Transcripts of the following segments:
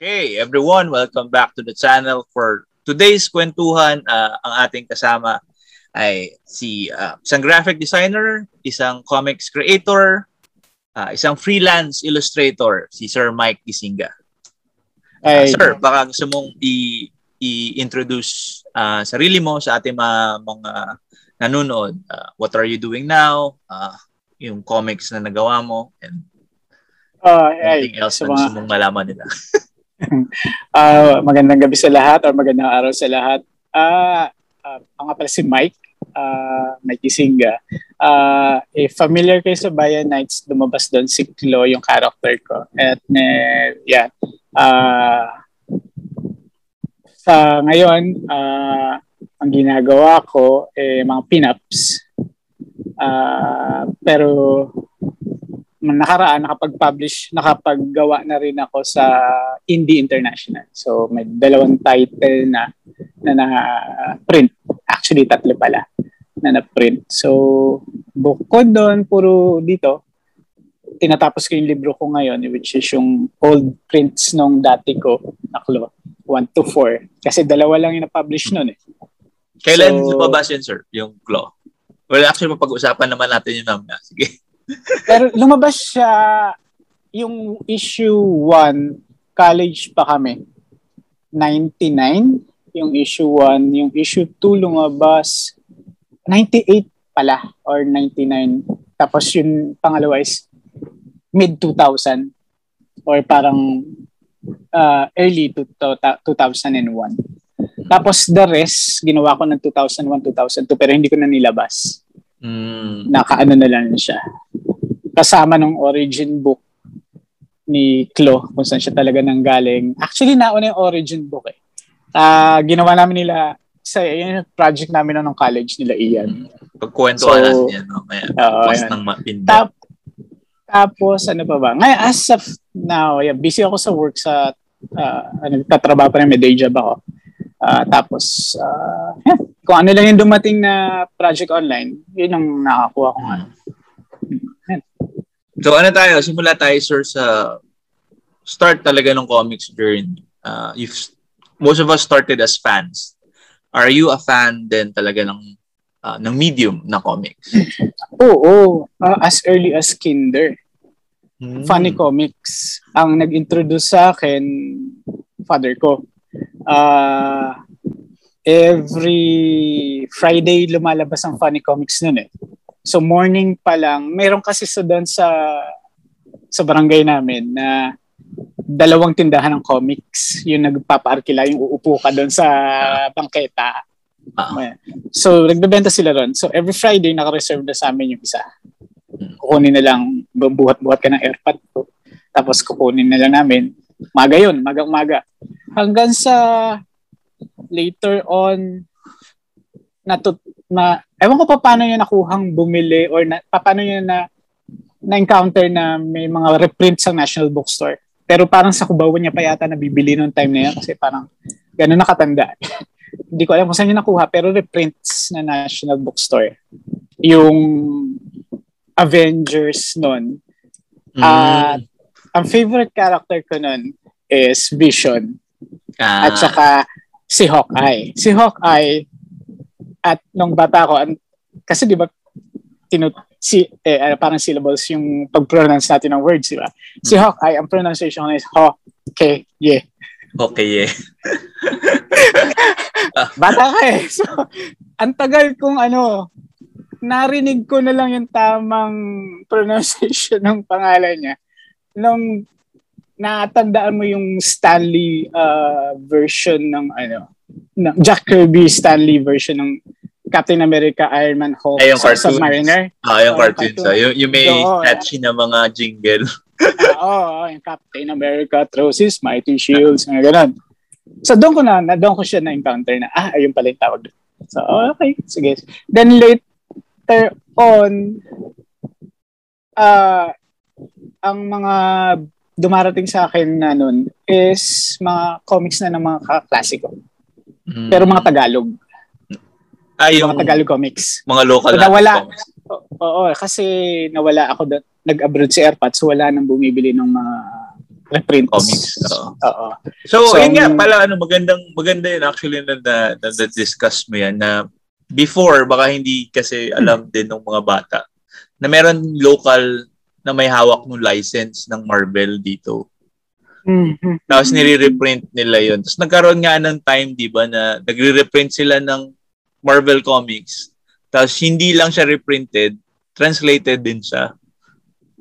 Okay, everyone, welcome back to the channel for today's kwentuhan. Uh, ang ating kasama ay si uh, isang graphic designer, isang comics creator, uh, isang freelance illustrator, si Sir Mike Gisinga. Uh, sir, baka gusto mong i- i-introduce uh, sarili mo sa ating mga, mga nanonood. Uh, what are you doing now? Uh, yung comics na nagawa mo and uh, anything ay, else na mga... gusto mong malaman nila. uh, magandang gabi sa lahat or magandang araw sa lahat. Uh, uh, ang pala si Mike, uh, Mike Isinga. Uh, if familiar kayo sa Bayan Nights, lumabas doon si Klo, yung character ko. At uh, yeah, uh, sa ngayon, uh, ang ginagawa ko, eh, mga pin-ups. Uh, pero nakaraan nakapag-publish, nakapaggawa na rin ako sa Indie International. So may dalawang title na na na-print. Actually, tatlo pala na na-print. So bukod doon, puro dito, tinatapos ko yung libro ko ngayon, which is yung old prints nung dati ko, naklo, 1 to 4. Kasi dalawa lang yung na-publish noon eh. Kailan so, lumabas yun, sir? Yung Claw? Well, actually, mapag-usapan naman natin yun naman. Sige. Pero lumabas siya yung issue 1, college pa kami. 99 yung issue 1. Yung issue 2 lumabas 98 pala or 99. Tapos yung pangalawa is mid-2000 or parang uh, early 2001. Tapos the rest, ginawa ko ng 2001, 2002 pero hindi ko na nilabas. Mm. Nakaano na lang siya. Kasama ng origin book ni Klo, kung saan siya talaga nang galing. Actually, nauna yung origin book eh. Uh, ginawa namin nila sa yung project namin nung college nila Ian. Mm. Pagkwentuhan so, natin yan. No? May, uh, yan. ng Tap, tapos, ano pa ba? Ngayon, as of now, yeah, busy ako sa work sa, uh, ano, tatrabaho pa rin, may day job ako. Uh, tapos, uh, yeah, kung ano lang yung dumating na project online, yun ang nakakuha ko nga. Yeah. So ano tayo, simula tayo sir sa start talaga ng comics journey. Uh, if most of us started as fans. Are you a fan din talaga ng uh, ng medium na comics? Oo, oh, uh, as early as kinder. Hmm. Funny comics. Ang nag-introduce sa akin, father ko uh, every Friday lumalabas ang funny comics nun eh. So morning pa lang, meron kasi sa doon sa sa barangay namin na dalawang tindahan ng comics. Yung nagpapaarkila, yung uupo ka doon sa bangketa. Uh-huh. So, nagbebenta sila doon. So, every Friday, naka-reserve na sa amin yung isa. Hmm. Kukunin na lang, buhat-buhat ka ng airpod ko. Tapos, kukunin na lang namin. Maga yun, maga-umaga hanggang sa later on natut na ewan ko pa paano niya nakuhang bumili or na, paano niya na na-encounter na may mga reprints sa National Bookstore. Pero parang sa Cubao niya pa yata nabibili noong time na yan kasi parang gano'n nakatanda. Hindi ko alam kung saan niya nakuha pero reprints na National Bookstore. Yung Avengers noon. Mm. At ang favorite character ko noon is Vision. Ah. At saka si Hawkeye. Si Hawkeye at nung bata ko kasi 'di ba tinut si eh, uh, parang syllables yung pag-pronounce natin ng words, di ba? Si hmm. Hawkeye, ang pronunciation is Hawkeye. Yeah. Okay, yeah. Bata ka eh. So, ang tagal kong ano, narinig ko na lang yung tamang pronunciation ng pangalan niya. Nung natandaan mo yung Stanley uh, version ng ano, ng Jack Kirby Stanley version ng Captain America, Iron Man, Hulk, Ay, yung sa Submariner. Ah, yung oh, cartoons. Cartoon. Ah. Yung, yung may so, catchy na mga jingle. uh, Oo, oh, yung Captain America throws his mighty shields, mga ganun. So doon ko na, na doon ko siya na-encounter na, ah, ayun pala yung tawag doon. So, okay, sige. Then later on, uh, ang mga dumarating sa akin na nun is mga comics na ng mga klasiko. Mm. Pero mga Tagalog. Ay, yung mga Tagalog comics. Mga local so, nawala, comics. Oo, kasi nawala ako doon. Nag-abroad si Airpods, so wala nang bumibili ng mga reprints. Comics. Oo. Oo. So, So, yun nga pala, ano, magandang, maganda yun actually na, na, na, na discuss mo yan na before, baka hindi kasi alam din ng mga bata na meron local na may hawak ng license ng Marvel dito. Mhm. Tapos nire-reprint nila yun. Tapos nagkaroon nga ng time, di ba, na nagre-reprint sila ng Marvel Comics. Tapos hindi lang siya reprinted, translated din siya.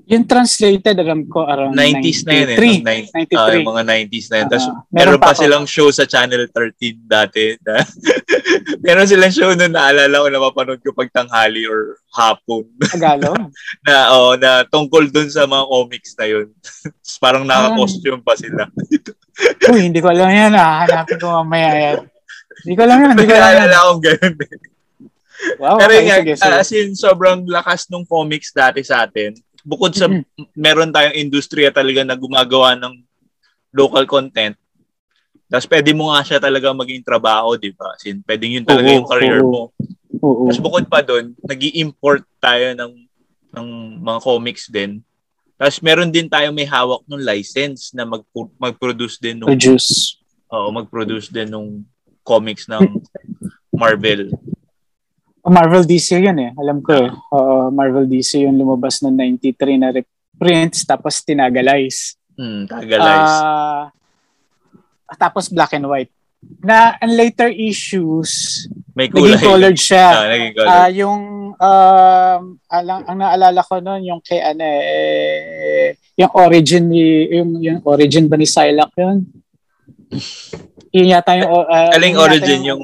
Yung translated, alam ko, around 90s na yun eh. 93. Nung nine- 93. ah, yung mga 90s na yun. Tapos Ah, meron pa pa ako. silang show sa Channel 13 dati. Na, meron silang show na naalala ko na mapanood ko pag tanghali or hapon. Tagalog. na, oh, na tungkol dun sa mga comics na yun. Parang naka-costume pa sila. Uy, hindi ko alam yan. Ah. Hanapin ko mamaya yan. Hindi ko alam yan. Hindi ko alam yan. naalala akong ganun eh. Wow, Pero okay, yun nga, sige, sige. as in, sobrang lakas ng comics dati sa atin. Bukod sa, meron tayong industriya talaga na gumagawa ng local content. Tapos pwede mo nga siya talaga maging trabaho, di ba? As in, pwedeng yun talaga Oo, yung career oo. mo. Oo. Tapos bukod pa doon, nag import tayo ng, ng mga comics din. Tapos meron din tayo may hawak ng license na mag mag-produce din nung Produce. oo, mag-produce din nung comics ng Marvel. Marvel DC yun eh. Alam ko eh. Oo, Marvel DC yung lumabas noong 93 na reprints tapos tinagalize. Hmm, tagalize. Ah, tapos black and white. Na ang later issues, may kulay. naging colored siya. Ah, naging colored. Ah, yung um alang, ang naalala ko noon yung kay ano eh, yung origin ni yung, yung origin ba ni Psylocke yun? Yun yata yung uh, Aling yun origin yung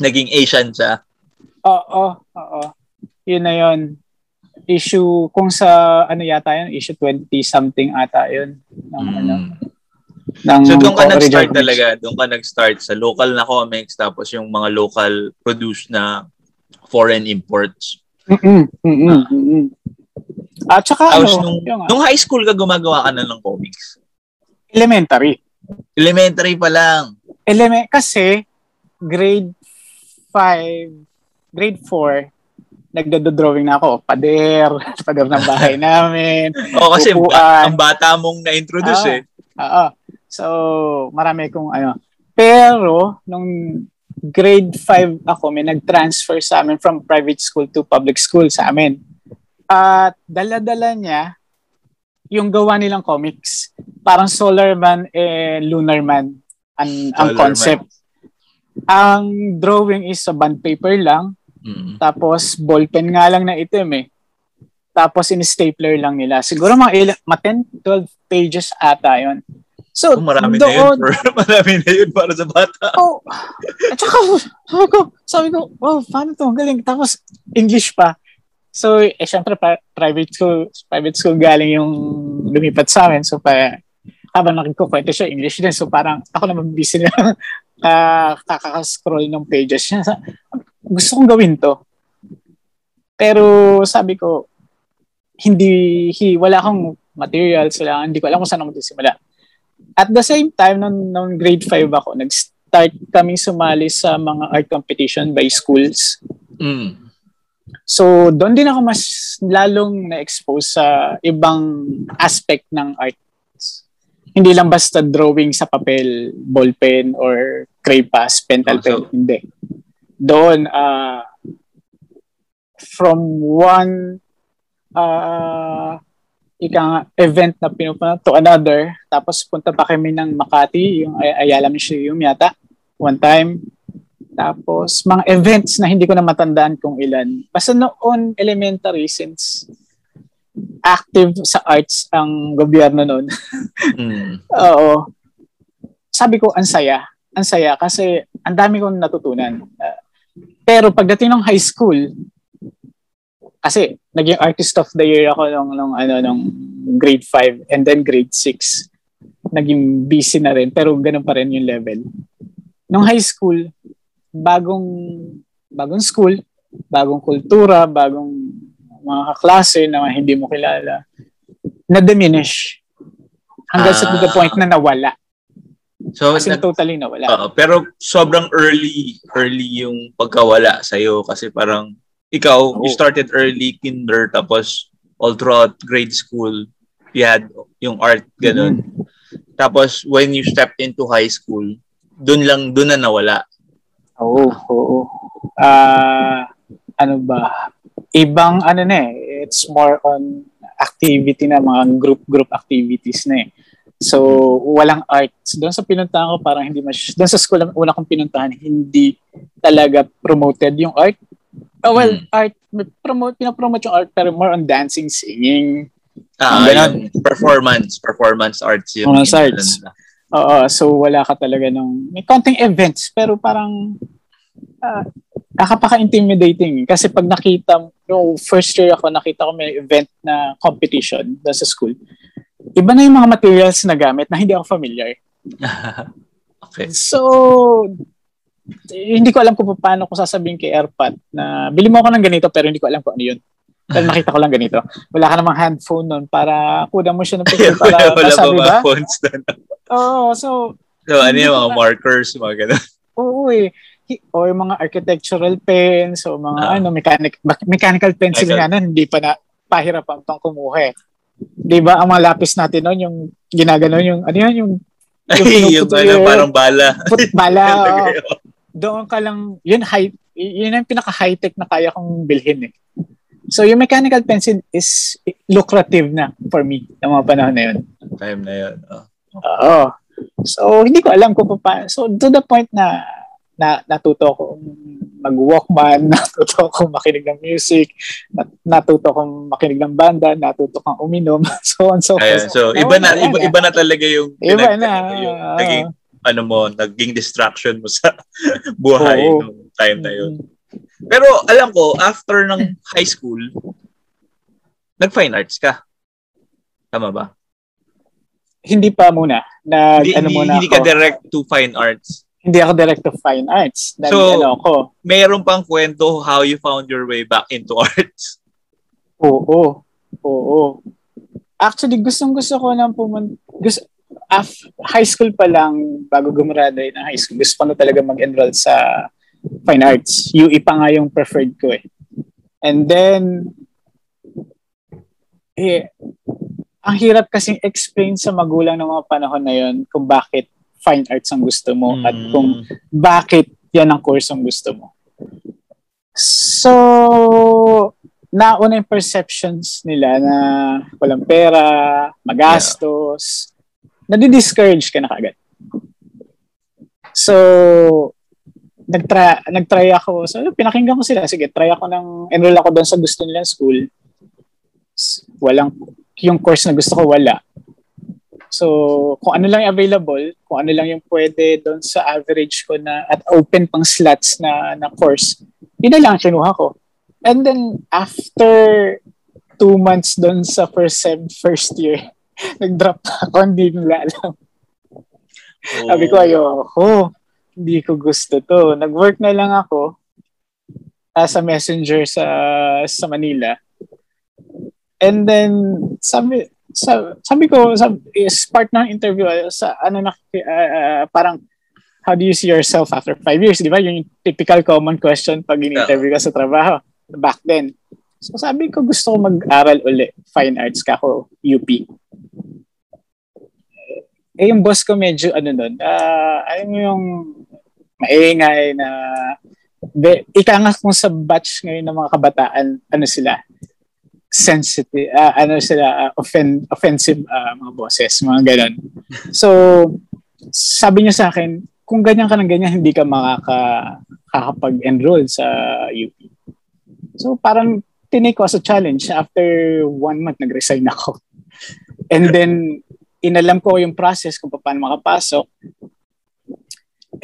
naging Asian siya. Oo, oo. Yun na yun. Issue kung sa ano yata yun, issue 20 something ata yun. Ng, ano, Mm. ng So doon ka nag-start talaga, doon ka nag-start sa local na comics tapos yung mga local produced na foreign imports. Mm-mm, mm-mm, mm-mm. At saka Tapos ano, nung, yung nung high school ka gumagawa ka na ng comics. elementary. Elementary pa lang. Element, kasi grade 5, grade 4, nagdodrawing na ako. Pader, pader ng bahay namin. O kasi Upuan. ba- ang bata mong na-introduce Ah. eh. Oo. So, marami kong ano. Pero, nung grade 5 ako, may nag-transfer sa amin from private school to public school sa amin. At dala-dala niya yung gawa nilang comics. Parang Solar Man and Lunar Man ang, ang concept. Ang drawing is sa bond paper lang, Mm. tapos ballpen nga lang na itim eh. Tapos in-stapler lang nila. Siguro mga, mga 10, 12 pages ata yun. So, Oh, marami na yun. doon, For, marami na yun para sa bata. oh, at saka, sabi ko, sabi ko, oh, paano to? Ang galing. Tapos, English pa. So, eh, syempre, pri- private school, private school galing yung lumipat sa amin. So, pa, habang nakikukwento siya, English din. So, parang ako naman busy na uh, kakaka-scroll ng pages niya. Gusto kong gawin to. Pero, sabi ko, hindi, hi, wala akong materials, wala, hindi ko alam kung saan ako magsisimula. At the same time, nung, nung grade 5 ako, nag-start kami sumali sa mga art competition by schools. Mm. So, doon din ako mas lalong na-expose sa ibang aspect ng arts. Hindi lang basta drawing sa papel, ballpen, or crepas, pentel pen. Also- Hindi. Doon, ah, from one uh, ika nga, event na pinupunta to another. Tapos punta pa kami ng Makati, yung Ay- Ayala Museum yata, one time. Tapos mga events na hindi ko na matandaan kung ilan. Basta noon elementary since active sa arts ang gobyerno noon. Mm. Oo. Sabi ko, ang saya. Ang saya kasi ang dami kong natutunan. Uh, pero pagdating ng high school, kasi naging artist of the year ako nung, nung, ano, nung grade 5 and then grade 6. Naging busy na rin, pero ganun pa rin yung level. Nung high school, bagong bagong school, bagong kultura, bagong mga kaklase na hindi mo kilala, na-diminish. Hanggang sa to the Ah. point na nawala. So, As in, nag- totally nawala. Oo, pero sobrang early, early yung pagkawala sa'yo kasi parang ikaw, you Oo. started early kinder tapos all throughout grade school, you had yung art, ganun. Mm. Tapos, when you stepped into high school, dun lang, dun na nawala. Oo, oo. Ah, ano ba? Ibang ano na eh. It's more on activity na, mga group-group activities na eh. So, walang arts. Doon sa pinuntahan ko, parang hindi mas... Doon sa school, una kong pinuntahan, hindi talaga promoted yung art. Oh, well, hmm. art, promote, pinapromote yung art, pero more on dancing, singing. Ah, yung performance, performance arts yung Performance arts. Oo, so wala ka talaga nung... May konting events, pero parang... Uh, nakapaka-intimidating. Kasi pag nakita, no, first year ako, nakita ko may event na competition sa school iba na yung mga materials na gamit na hindi ako familiar. okay. So, hindi ko alam kung paano ko sasabihin kay Airpat na bili mo ako ng ganito pero hindi ko alam kung ano yun. Pero nakita ko lang ganito. Wala ka namang handphone nun para kuda mo siya ng picture para wala masabi ba? phones doon. Oo, so... So, ano yung mga markers, mga ganun? Oo eh. O yung mga architectural pens, o mga uh, ano, mechanic, mechanical pencil nga nun, hindi pa na pahirapan pang kumuha eh. 'Di ba ang mga lapis natin noon yung ginagano yung ano yan yung yung, yung, yung ano, parang bala. Put bala. oh. Doon ka lang, yun, high, yun ang pinaka-high-tech na kaya kong bilhin eh. So yung mechanical pencil is lucrative na for me ng mga panahon na yun. Time na yun. Oh. Oo. So hindi ko alam kung paano. So to the point na na natuto ko mag-walkman, natuto akong makinig ng music, nat- natuto akong makinig ng banda, natuto kang uminom, so on so forth. So, iba na, iba, iba na talaga yung, iba na, yung uh, naging, ano mo, naging distraction mo sa buhay oh, nung time na yun. Pero alam ko, after ng high school, nag-fine arts ka. Tama ba? Hindi pa muna. Nag, hindi, ano muna hindi ako. ka direct to fine arts. Hindi ako direct to fine arts. Dahil so, ano ako. mayroon pang kwento how you found your way back into arts? Oo. Oo. Actually, gustong gusto ko nang pumunta. Gusto, af, high school pa lang, bago gumraduate ng high school, gusto ko na talaga mag-enroll sa fine arts. UE pa nga yung preferred ko eh. And then, eh, ang hirap kasing explain sa magulang ng mga panahon na yon kung bakit fine arts ang gusto mo mm. at kung bakit yan ang course ang gusto mo. So, nauna yung perceptions nila na walang pera, magastos, yeah. nadi-discourage ka na kagad. So, nagtry, nagtry ako. So, pinakinggan ko sila. Sige, try ako ng, enroll ako doon sa gusto nilang school. Walang, yung course na gusto ko, wala. So, kung ano lang available, kung ano lang yung pwede doon sa average ko na at open pang slots na, na course, yun na lang kinuha ko. And then, after two months doon sa first sem, first year, nag-drop ako, hindi nila alam. Oh. Sabi ko, ayoko. Hindi ko gusto to. Nag-work na lang ako uh, sa messenger sa sa Manila. And then, sabi, sa, sabi ko, sa, is part ng interview, uh, sa ano na, uh, parang, how do you see yourself after five years? Di ba? Yung typical common question pag in-interview ka sa trabaho. Back then. So sabi ko, gusto ko mag-aral uli. Fine arts ka ako, UP. Eh, yung boss ko medyo, ano nun, uh, alam mo yung maingay na, be, ika nga kung sa batch ngayon ng mga kabataan, ano sila, sensitive, uh, ano sila, uh, offen- offensive uh, mga bosses, mga ganun. So, sabi niya sa akin, kung ganyan ka ng ganyan, hindi ka makaka, kakapag-enroll sa UP. So, parang tinake ko as a challenge. After one month, nag-resign ako. And then, inalam ko yung process kung paano makapasok.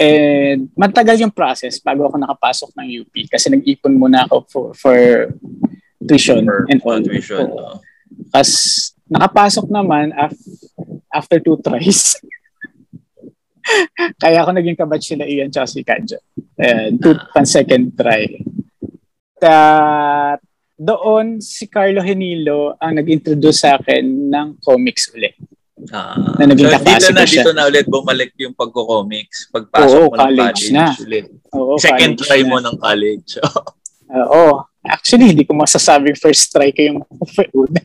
And matagal yung process bago ako nakapasok ng UP kasi nag-ipon muna ako for, for tuition For and all. Tuition, oh. As nakapasok naman af- after two tries. Kaya ako naging kabatch sila Ian tsaka si Kadja. And two, ah. pan second try. Ta doon si Carlo Henilo ang nag-introduce sa akin ng comics ulit. Ah, na naging so dito na, siya. dito na ulit bumalik yung pagko-comics. Pagpasok Oo, mo college ng college na. ulit. Oo, Second try na. mo ng college. Oo. Actually, hindi ko masasabing first try ko yung una.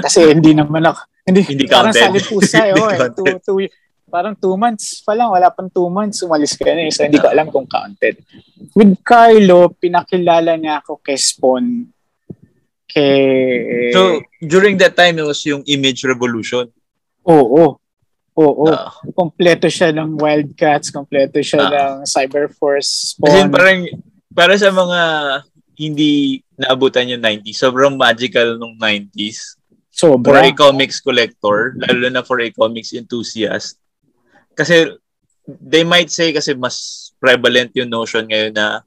Kasi hindi naman ako, Hindi, Hindi parang counted. pusa. eh, Hindi oh, eh. Two, two, parang two months pa lang, wala pang two months, umalis ka na eh. So, hindi ko alam kung counted. With Carlo, pinakilala niya ako kay Spawn. Kay... So, during that time, it was yung image revolution. oo. Oo. Ah. kompleto siya ng Wildcats, kompleto siya Ah. ng Cyberforce, Kasi Spawn. parang, para sa mga hindi naabutan yung 90s, sobrang magical nung 90s. For Sobra. a comics collector, lalo na for a comics enthusiast. Kasi, they might say kasi mas prevalent yung notion ngayon na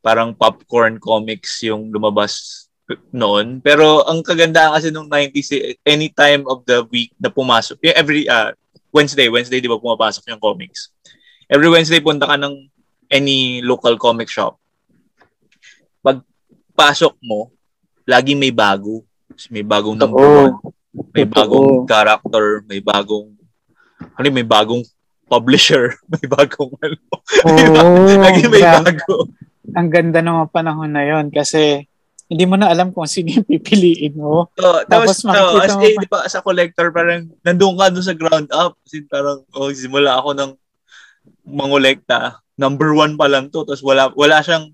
parang popcorn comics yung lumabas noon. Pero ang kagandahan kasi nung 90s, eh, any time of the week na pumasok, every uh, Wednesday, Wednesday di ba pumapasok yung comics? Every Wednesday punta ka ng any local comic shop. Pag pasok mo, lagi may bago. May bagong number Oo. one. May Totoo. bagong character, may bagong ano, may bagong publisher, may bagong ano. Oo, Lagi may grabe. bago. Ang ganda ng mga panahon na yon kasi hindi mo na alam kung sino yung pipiliin mo. So, Tapos tapos, no, makikita as mo a, pa- di ba, as a collector, parang nandun ka dun sa ground up. Kasi parang, oh, simula ako ng mangolekta. Number one pa lang to. Tapos wala, wala siyang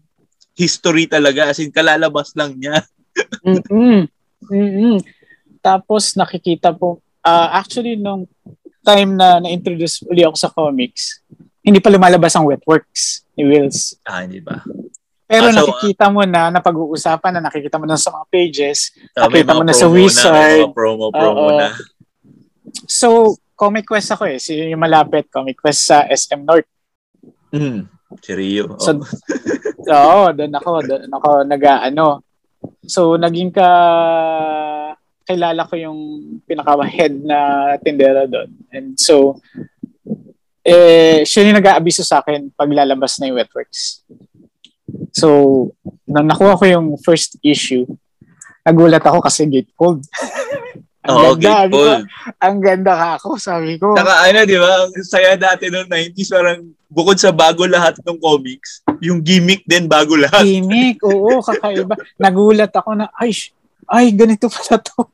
history talaga. As in, kalalabas lang niya. Mm-mm. Mm-mm. Tapos nakikita po, ah, actually nung time na na-introduce uli ako sa comics, hindi pa lumalabas ang Wetworks ni Wills. Ah, hindi ba? Pero Ah, so, nakikita mo na, napag-uusapan na, nakikita mo na sa mga pages. Ah, may Nakita mo na sa Wizard. mga promo, promo na. So, Comic Quest ako eh. Si yung malapit, Comic Quest sa SM North. Mm. Si Rio. So, Oh. Oo, doon ako, doon ako nag-ano. So, naging ka kilala ko yung pinaka-head na tindera doon. And so, eh, siya yung nag-aabiso sa akin pag lalabas na yung Wetworks. So, nang nakuha ko yung first issue, nagulat ako kasi gatefold. Oo, ganda, Gatefold. di ba? Ang ganda ka ako, sabi ko. Saka ano, di ba? Ang saya dati noong 90s, parang bukod sa bago lahat ng comics, yung gimmick din bago lahat. Gimmick, oo, kakaiba. Nagulat ako na, ay, sh- ay, ganito pala to.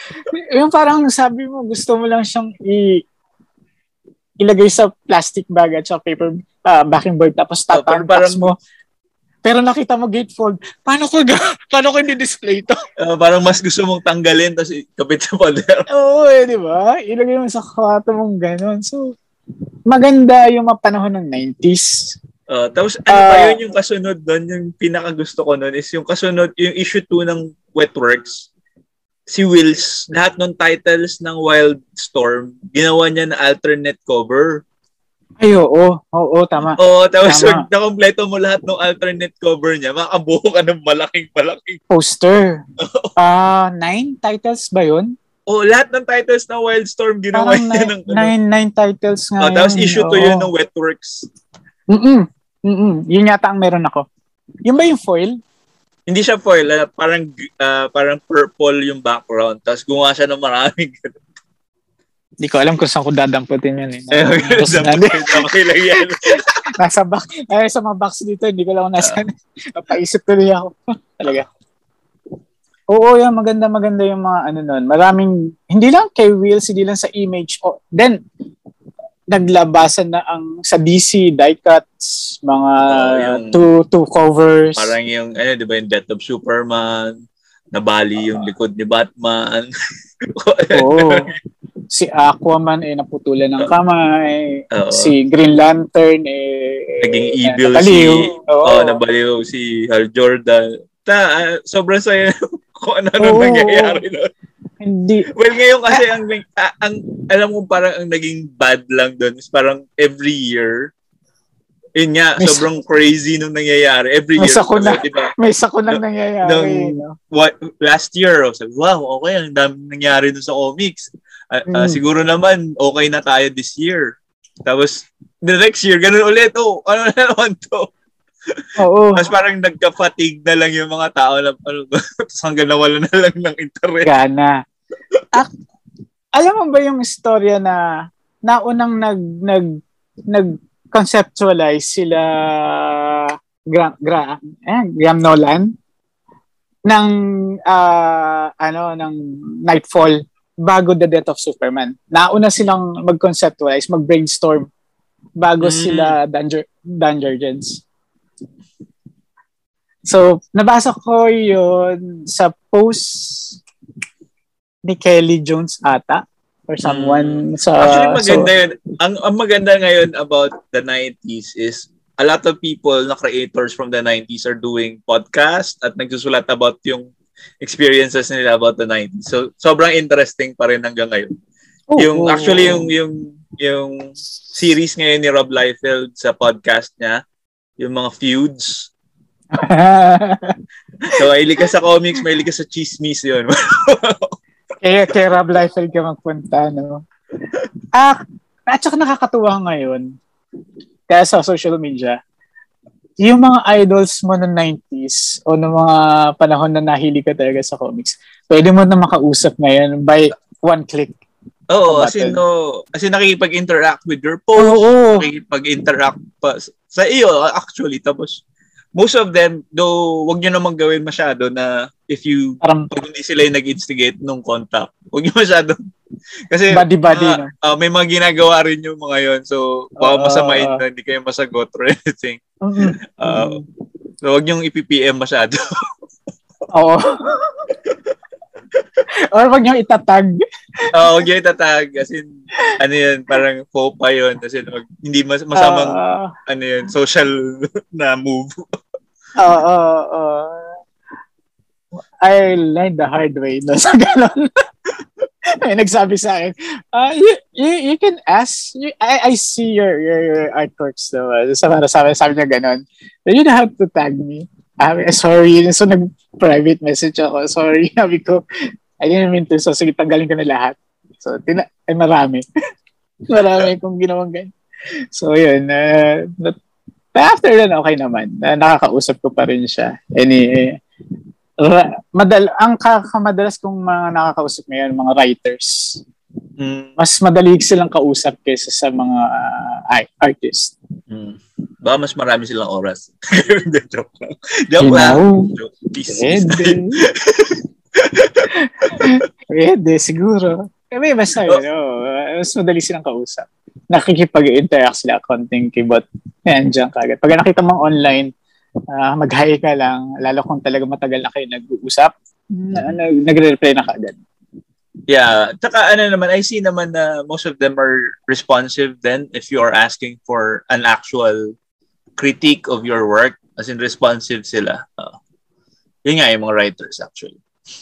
yung parang sabi mo, gusto mo lang siyang i ilagay sa plastic bag at sa paper ah, backing board tapos Oh, tatampas parang- mo. Pero nakita mo gatefold, paano ko ga- paano ko i-display to? Uh, parang mas gusto mong tanggalin tapos kapit sa pader. Oo, eh, di ba? Ilagay mo sa kwarto mong ganon. So, maganda yung mga panahon ng 90s. Uh, tapos ano Ah. pa yun yung kasunod doon, yung pinaka gusto ko noon is yung kasunod, yung issue 2 ng Wetworks. Si Wills, lahat ng titles ng Wildstorm, ginawa niya na alternate cover. Ay, oo. Oo, tama. Oo, tapos Tama. pag nakompleto mo lahat ng alternate cover niya, makabuo ka ng malaking malaking. Poster. Ah, nine titles ba yun? Oh, lahat ng titles ng Wildstorm ginawa Parang niya nine, ng ano. nine, nine titles nga Oh, tapos issue 2 Oo. yun ng Wetworks. Mm-mm. Mm-mm. Yun yata ang meron ako. Yun ba yung foil? Hindi siya foil, ah, parang ah, parang purple yung background. Tapos gumawa siya ng maraming Hindi ko alam kung saan ko dadamputin yun. Eh. Eh, na- okay lang yan. nasa box. Ay, sa mga box dito, hindi ko lang kung nasaan. Napaisip tuloy ako. Talaga. Oo, yan. Maganda, maganda yung mga ano nun. Maraming, hindi lang kay Wheels, hindi lang sa image. Oh, then, naglabasan na ang sa DC, die cuts, mga Oh, yung- two, two covers. Parang yung, ano, di ba, yung Death of Superman, nabali yung likod ni Batman. Oo. si Aquaman eh naputulan ng kamay. Oo. Si Green Lantern eh Naging evil napaliw. si, Oo. oh, nabaliw si Hal Jordan. Ta, ah, sobrang saya kung ano Oo. nangyayari nun. Hindi. Well, ngayon kasi ang, ang alam mo parang ang naging bad lang doon is parang every year yun nga, May- sobrang crazy nung nangyayari. Every May year. sakuna. Di ba? May sako nang nangyayari. Nung- no? what, last year, oh, sabi, wow, okay, ang dami nangyari dun sa comics. Ah, Mm. siguro naman, okay na tayo this year. Tapos, the next year, ganun ulit, oh, ano na naman to? Oo. Tapos parang nagka-fatigue na lang yung mga tao na, ano, tapos hanggang nawala na lang ng interest. Gana. Ak- alam mo ba yung istorya na naunang nag nag nag conceptualize sila Gra, Gra, eh, Graham Nolan ng ah, ano ng Nightfall bago The Death of Superman. Nauna silang mag-conceptualize, mag-brainstorm bago mm. sila Danger, Dungeons. So, nabasa ko yon sa post ni Kelly Jones ata or someone mm. sa Actually maganda so, yun. Ang, ang maganda ngayon about the 90s is a lot of people na creators from the 90s are doing podcast at nagsusulat about yung experiences nila about the 90s. So sobrang interesting pa rin hanggang ngayon. Oh, yung oh, actually yung yung yung series ngayon ni Rob Liefeld sa podcast niya, yung mga feuds. so, mahilig ka sa comics, mahilig ka sa chismis yun. kaya kay Rob Liefeld ka magpunta, no? Ah, at saka nakakatuwa ngayon kaya sa social media, yung mga idols mo ng 90s o ng mga panahon na nahilig ka talaga sa comics, pwede mo na makausap ngayon by one click. Oo, as in, no, as in nakikipag-interact with your post, oo, oo. nakikipag-interact pa sa iyo actually. Tapos, most of them, though wag nyo namang gawin masyado na if you, Parang, pag hindi sila yung nag-instigate nung contact, wag nyo masyado. Kasi body body uh, no? uh, may mga ginagawa rin yung mga yon so baka uh, masamain na hindi kayo masagot or anything. Uh, so wag yung ipipm masyado. Oo. Or wag niyo itatag oo uh, wag niyo itatag kasi ano yun parang faux pa yun kasi wag, hindi mas, masamang uh, ano yun social na move oo uh, uh, I learned the hard way no sa ganun may nagsabi sa akin, uh, you, you, you can ask, you, I, I see your, your, your artworks though. So, para sabi, sabi niya ganun. Then you have to tag me. Sabi, sorry. So, nag-private message ako. Sorry. Sabi ko, I didn't mean to. So, sige, tanggalin ko na lahat. So, tina ay marami. marami kong ginawang ganyan. So, yun. Uh, but, after that, okay naman. Uh, nakakausap ko pa rin siya. Any, madal ang kakamadalas kong mga nakakausap ngayon mga writers. Mm. Mas madali silang kausap kaysa sa mga uh, artist. Mm. Baka mas marami silang oras. joke lang. Joke lang. Joke. Pwede. Pwede, siguro. Kami basta oh. oh, mas madali silang kausap. Nakikipag-interact sila, konting keyboard. Yan, dyan kagad. Pag nakita mong online, uh, mag-hi ka lang, lalo kung talaga matagal na kayo nag-uusap, mm. nagre-reply na kaagad. Yeah. Tsaka ano naman, I see naman na most of them are responsive then if you are asking for an actual critique of your work, as in responsive sila. Uh, yun nga yung mga writers actually.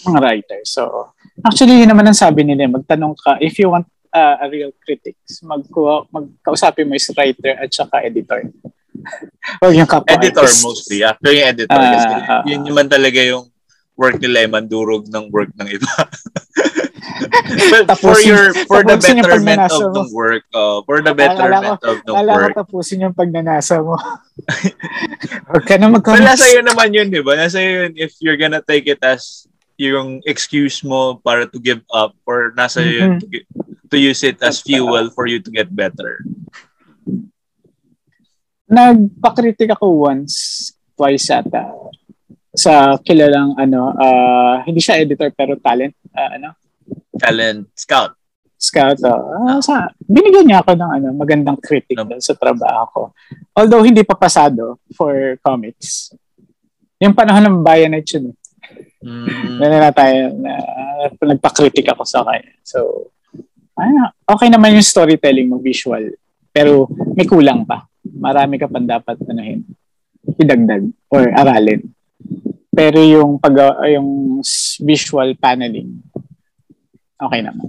Mga writers. So, actually, yun naman ang sabi nila, magtanong ka, if you want uh, a real critics, magkuha, magkausapin mo yung writer at saka editor. Huwag yung kapwa Editor artist. mostly. After yung editor. Uh, kasi uh, yun naman talaga yung work nila yung mandurog ng work ng iba. well, tapusin, for your for the betterment of the work, uh, for the betterment ko, of the work. Ko tapusin yung pagnanasa mo. Huwag ka na magkamas. Well, nasa iyo naman yun, di ba? Nasa iyo yun if you're gonna take it as yung excuse mo para to give up or nasa mm-hmm. yun to, to use it as fuel for you to get better nagpa-critic ako once, twice ata sa kilalang ano, uh, hindi siya editor pero talent, uh, ano? Talent scout. Scout, uh, uh, sa, binigyan niya ako ng ano, magandang critic no. sa trabaho ko. Although hindi pa pasado for comics. Yung panahon ng Bayonet yun. Mm. na, na tayo, na, nagpa-critic ako sa kanya. So, ano, okay naman yung storytelling mo, visual. Pero may kulang pa marami ka pang dapat anuhin, idagdag or aralin. Pero yung pag yung visual paneling, okay naman.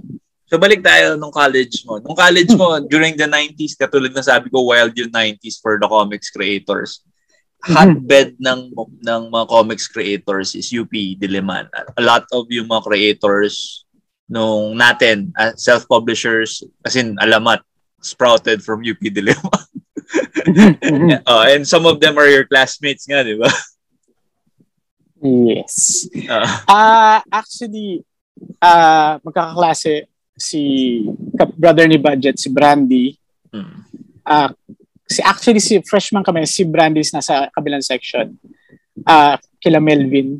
So balik tayo nung college mo. Nung college mo, during the 90s, katulad na sabi ko, wild yung 90s for the comics creators. Hotbed ng ng mga comics creators is UP Diliman. A lot of yung mga creators nung natin, uh, self-publishers, as in alamat, sprouted from UP Diliman. uh, and some of them are your classmates nga, di ba? Yes. Uh, uh actually, uh, magkakaklase si brother ni Budget, si Brandy. Mm. Uh, si actually si freshman kami, si Brandy is nasa kabilang section. Uh, kila Melvin.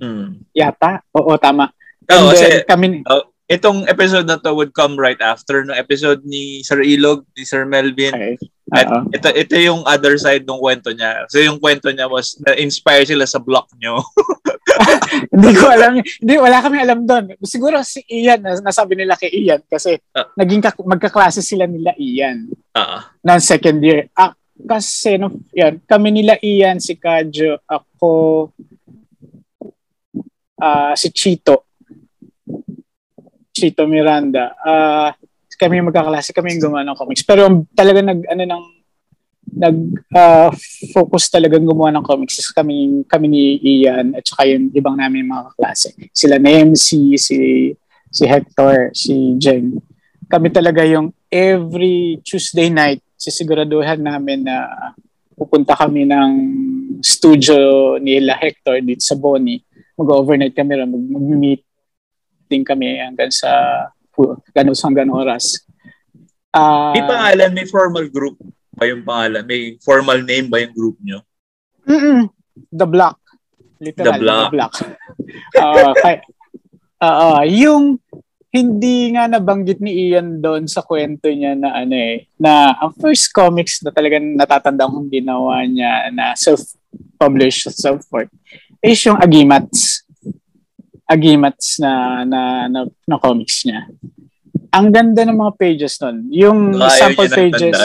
Mm. Yata? Oo, tama. Oh, kasi, kami, oh, itong episode na to would come right after no episode ni Sir Ilog, ni Sir Melvin. Okay. At ito, ito yung other side ng kwento niya. So yung kwento niya was na-inspire sila sa block nyo. hindi ko alam. Hindi, wala kami alam doon. Siguro si Ian, nasabi nila kay Ian kasi uh, naging ka- magkaklase sila nila Ian. Uh-uh. Na second year. Ah, kasi no, yan, kami nila Ian, si Kajo, ako, uh, si Chito. Chito Miranda. Uh, kami yung magkaklase, kami yung gumawa ng comics. Pero talaga nag, ano nang, nag uh, focus talaga gumawa ng comics is kami kami ni Ian at saka yung ibang namin mga kaklase. Sila MC, si si Hector, si Jen. Kami talaga yung every Tuesday night sisiguraduhan namin na pupunta kami ng studio nila Hector dito sa Boni. Mag-overnight kami ron, mag-meeting kami hanggang sa gano'n hanggang oras. Uh, may pangalan, may formal group ba yung pangalan? May formal name ba yung group nyo? Mm-mm. The Block. Literal, The Block. The Block. uh, kay, uh, yung hindi nga nabanggit ni Ian doon sa kwento niya na ano eh, na ang first comics na talagang natatandaan kong ginawa niya na self-published, self-work, is yung Agimats. Agimats na, na, na, na comics niya. Ang ganda ng mga pages nun. Yung Ayaw sample pages.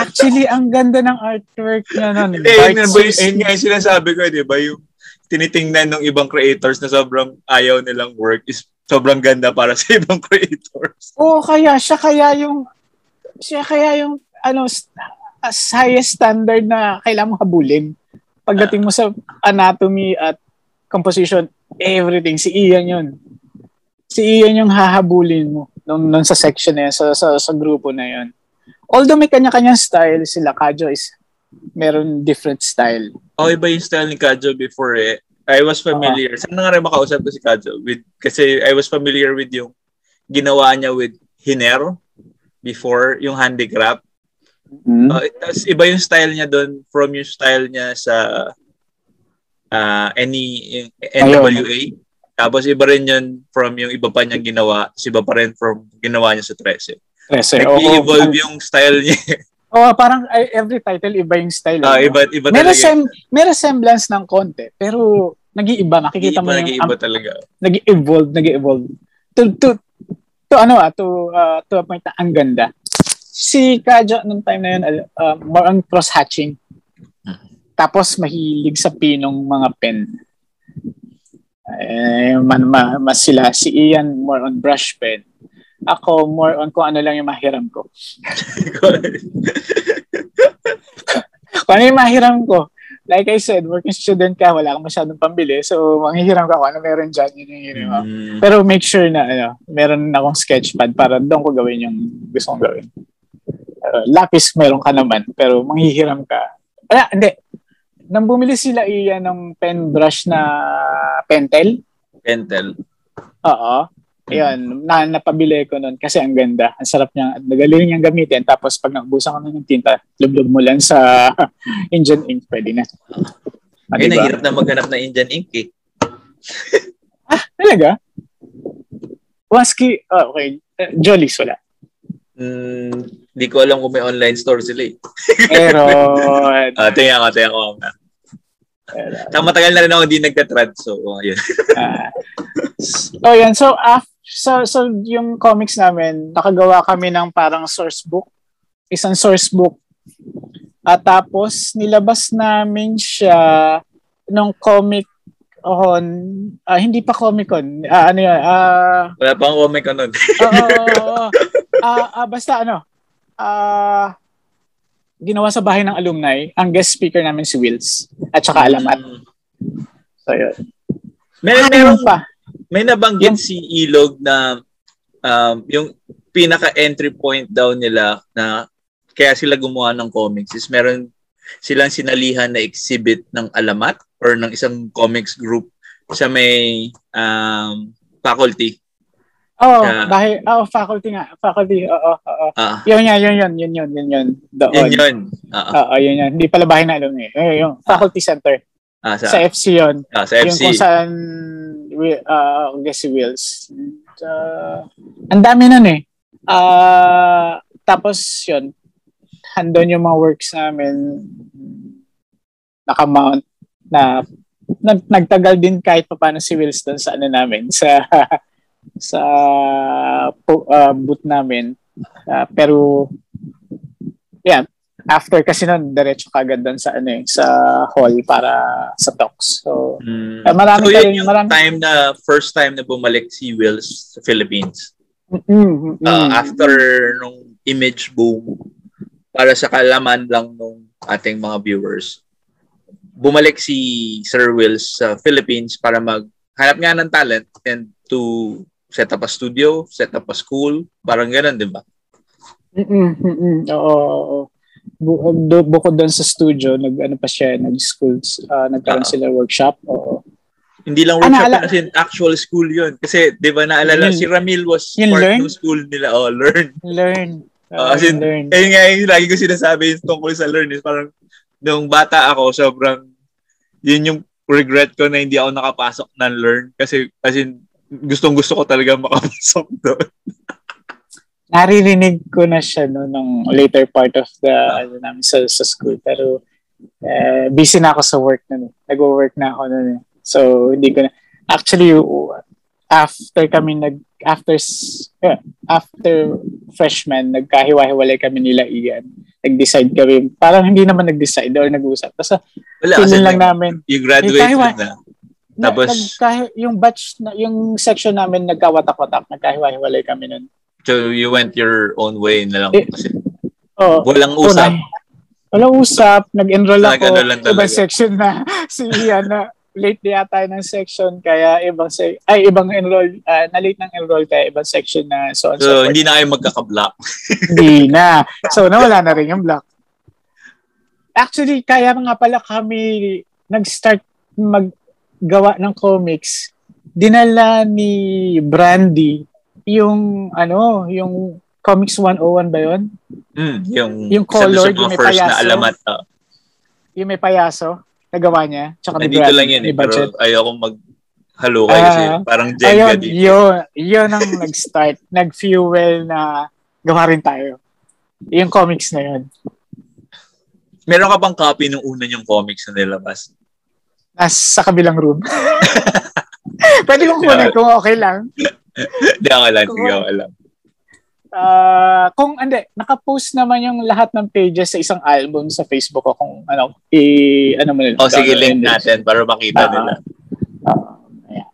Actually, ang ganda ng artwork niya nun. Hindi, yun, yun nga yung sinasabi ko, di ba? Yung tinitingnan ng ibang creators na sobrang ayaw nilang work is sobrang ganda para sa ibang creators. Oo, kaya siya kaya yung siya kaya yung ano as highest standard na kailangan mo habulin. Pagdating mo sa anatomy at composition, everything si Ian 'yon. Si Ian yung hahabulin mo nung, nung sa section na yun, sa, sa, sa grupo na 'yon. Although may kanya-kanyang style, sila Kajo is meron different style. Oh, iba yung style ni Kajo before eh. I was familiar. Uh-huh. Sana nga rin makausap ko si Kajo with, kasi I was familiar with yung ginawa niya with Hiner before, yung handicraft. Mm-hmm. Uh, tas iba yung style niya doon from yung style niya sa uh, any NWA. Ayun. Tapos iba rin yun from yung iba pa niyang ginawa, tapos iba pa rin from ginawa niya sa 13. 13. Nag-evolve oh, yung style niya. Oh, parang every title iba yung style. Ah, uh, iba iba may Resem- may resemblance ng konti, pero nag-iiba, nakikita mo yung nag-iiba talaga. Nag-evolve, nag-evolve. To to to ano ah, to uh, to a point na ang ganda. Si Kajo nung time na yun, uh, more on cross hatching. Tapos mahilig sa pinong mga pen. Eh, man, ma, mas sila si Ian more on brush pen ako more on kung ano lang yung mahiram ko. kung ano yung mahiram ko. Like I said, working student ka, wala kang masyadong pambili. So, manghihiram ka kung ano meron dyan, yun yung hiram mm. Pero make sure na, ano, meron akong sketchpad para doon ko gawin yung gusto kong gawin. Uh, lapis meron ka naman, pero manghihiram ka. Wala, hindi. Nang bumili sila iyan ng pen brush na pentel. Pentel. Oo. Ayun, na, napabili ko nun kasi ang ganda. Ang sarap niya. Nagaling niyang gamitin. Tapos pag nakubusan ko na ng tinta, lublog mo lang sa Indian ink, pwede na. Ah, Ay, diba? nahirap na maghanap ng Indian ink eh. ah, talaga? Waski, oh, okay. Uh, Jollies, wala. Mm, di ko alam kung may online store sila eh. Meron. uh, tingnan ko, tingnan ko. Pero, matagal na rin ako hindi nagka-trad. So, yun. uh, oh, yan. So, after, so, so, yung comics namin, nakagawa kami ng parang source book. Isang source book. At tapos, nilabas namin siya nung comic on uh, hindi pa Comic Con. Uh, ano yun? Uh, Wala pang Comic Con nun. Oo. uh, uh, uh, basta ano, uh, ginawa sa bahay ng alumni, ang guest speaker namin si Wills at saka Alamat. So, yun. May, meron pa. May nabanggit yung, si Ilog na um, yung pinaka-entry point daw nila na kaya sila gumawa ng comics is meron silang sinalihan na exhibit ng Alamat or ng isang comics group sa may um, faculty Oh, uh, dahil oh faculty nga, faculty. Oo, oo. Uh, yun yan, yun yun, yun yun, yun yun. Doon. Yun yun. Oo, uh, uh, yun yun. Hindi pala bahay na alumni. Eh, yung faculty center. Ah, sa, sa FC yun. Ah, sa FC. Yung kung saan uh, guess si Wills. Uh, ang dami nun eh. Uh, tapos yun, handon yung mga works namin nakamount na nag, nagtagal din kahit pa paano si Wills doon sa ano namin sa sa uh, booth namin uh, pero yeah after kasi noon diretso kagad doon sa ano eh, sa hall para sa talks so mm. uh, marami so, yun yung marami... time na first time na bumalik si Wills sa Philippines mm-hmm. uh, after nung image boom para sa kalaman lang nung ating mga viewers bumalik si Sir Wills sa Philippines para maghanap nga ng talent and to set up a studio, set up a school, parang ganun, di ba? Mm-mm, Oo. Bu- bukod doon sa studio, nag ano pa siya, nag-schools, uh, nagkaroon uh, sila workshop. Oo. Hindi lang workshop, ah, kasi actual school yun. Kasi, di ba, naalala, yun, si Ramil was part learn? ng school nila. Oh, learn. Learn. Uh, as in, learn. Eh, nga, yung lagi ko sinasabi yung tungkol sa learn is parang, nung bata ako, sobrang yun yung regret ko na hindi ako nakapasok ng learn kasi kasi gustong gusto ko talaga makapasok doon. Naririnig ko na siya no nung later part of the ano namin sa, sa school pero eh, busy na ako sa work na Nagwo-work na ako noon. Eh. So hindi ko na actually after kami nag after uh, after freshman nagkahiwa-hiwalay kami nila Ian nag-decide kami parang hindi naman nag-decide or nag-usap basta wala kasi lang namin you graduate na tapos na, nagkahi, yung batch na yung section namin nagkawatak-watak. Nagkahiwa-hiwalay kami nun. So you went your own way na lang eh, kasi oh, walang usap. Oh, walang usap. Nag-enroll ako. ibang section na. Si Ian na late yata ng section. Kaya ibang se- ay ibang enroll uh, na late ng enroll kaya ibang section na so so, so hindi na kayo magkaka-block. Hindi na. So nawala na rin yung block. Actually kaya nga pala kami nag-start maggawa ng comics dinala ni Brandy yung ano yung Comics 101 ba yun? Mm, yung, yung color, yung may payaso. Na alamat, oh. Yung may payaso nagawa niya. Tsaka Nandito Brad, lang yan eh, pero ayoko mag halukay uh, kasi ah, parang Jenga ayun, dito. Yun, yun ang nag-start, nag-fuel na gawa rin tayo. Yung comics na yun. Meron ka bang copy ng una yung comics na nilabas? Nas sa kabilang room. Pwede kong kunin kung okay lang. Hindi, okay lang. Sige, okay lang. Uh, kung hindi, naka-post naman yung lahat ng pages sa isang album sa Facebook ko kung ano, i ano mo nila. Oh, sige, link natin para makita uh, nila. Uh, yeah.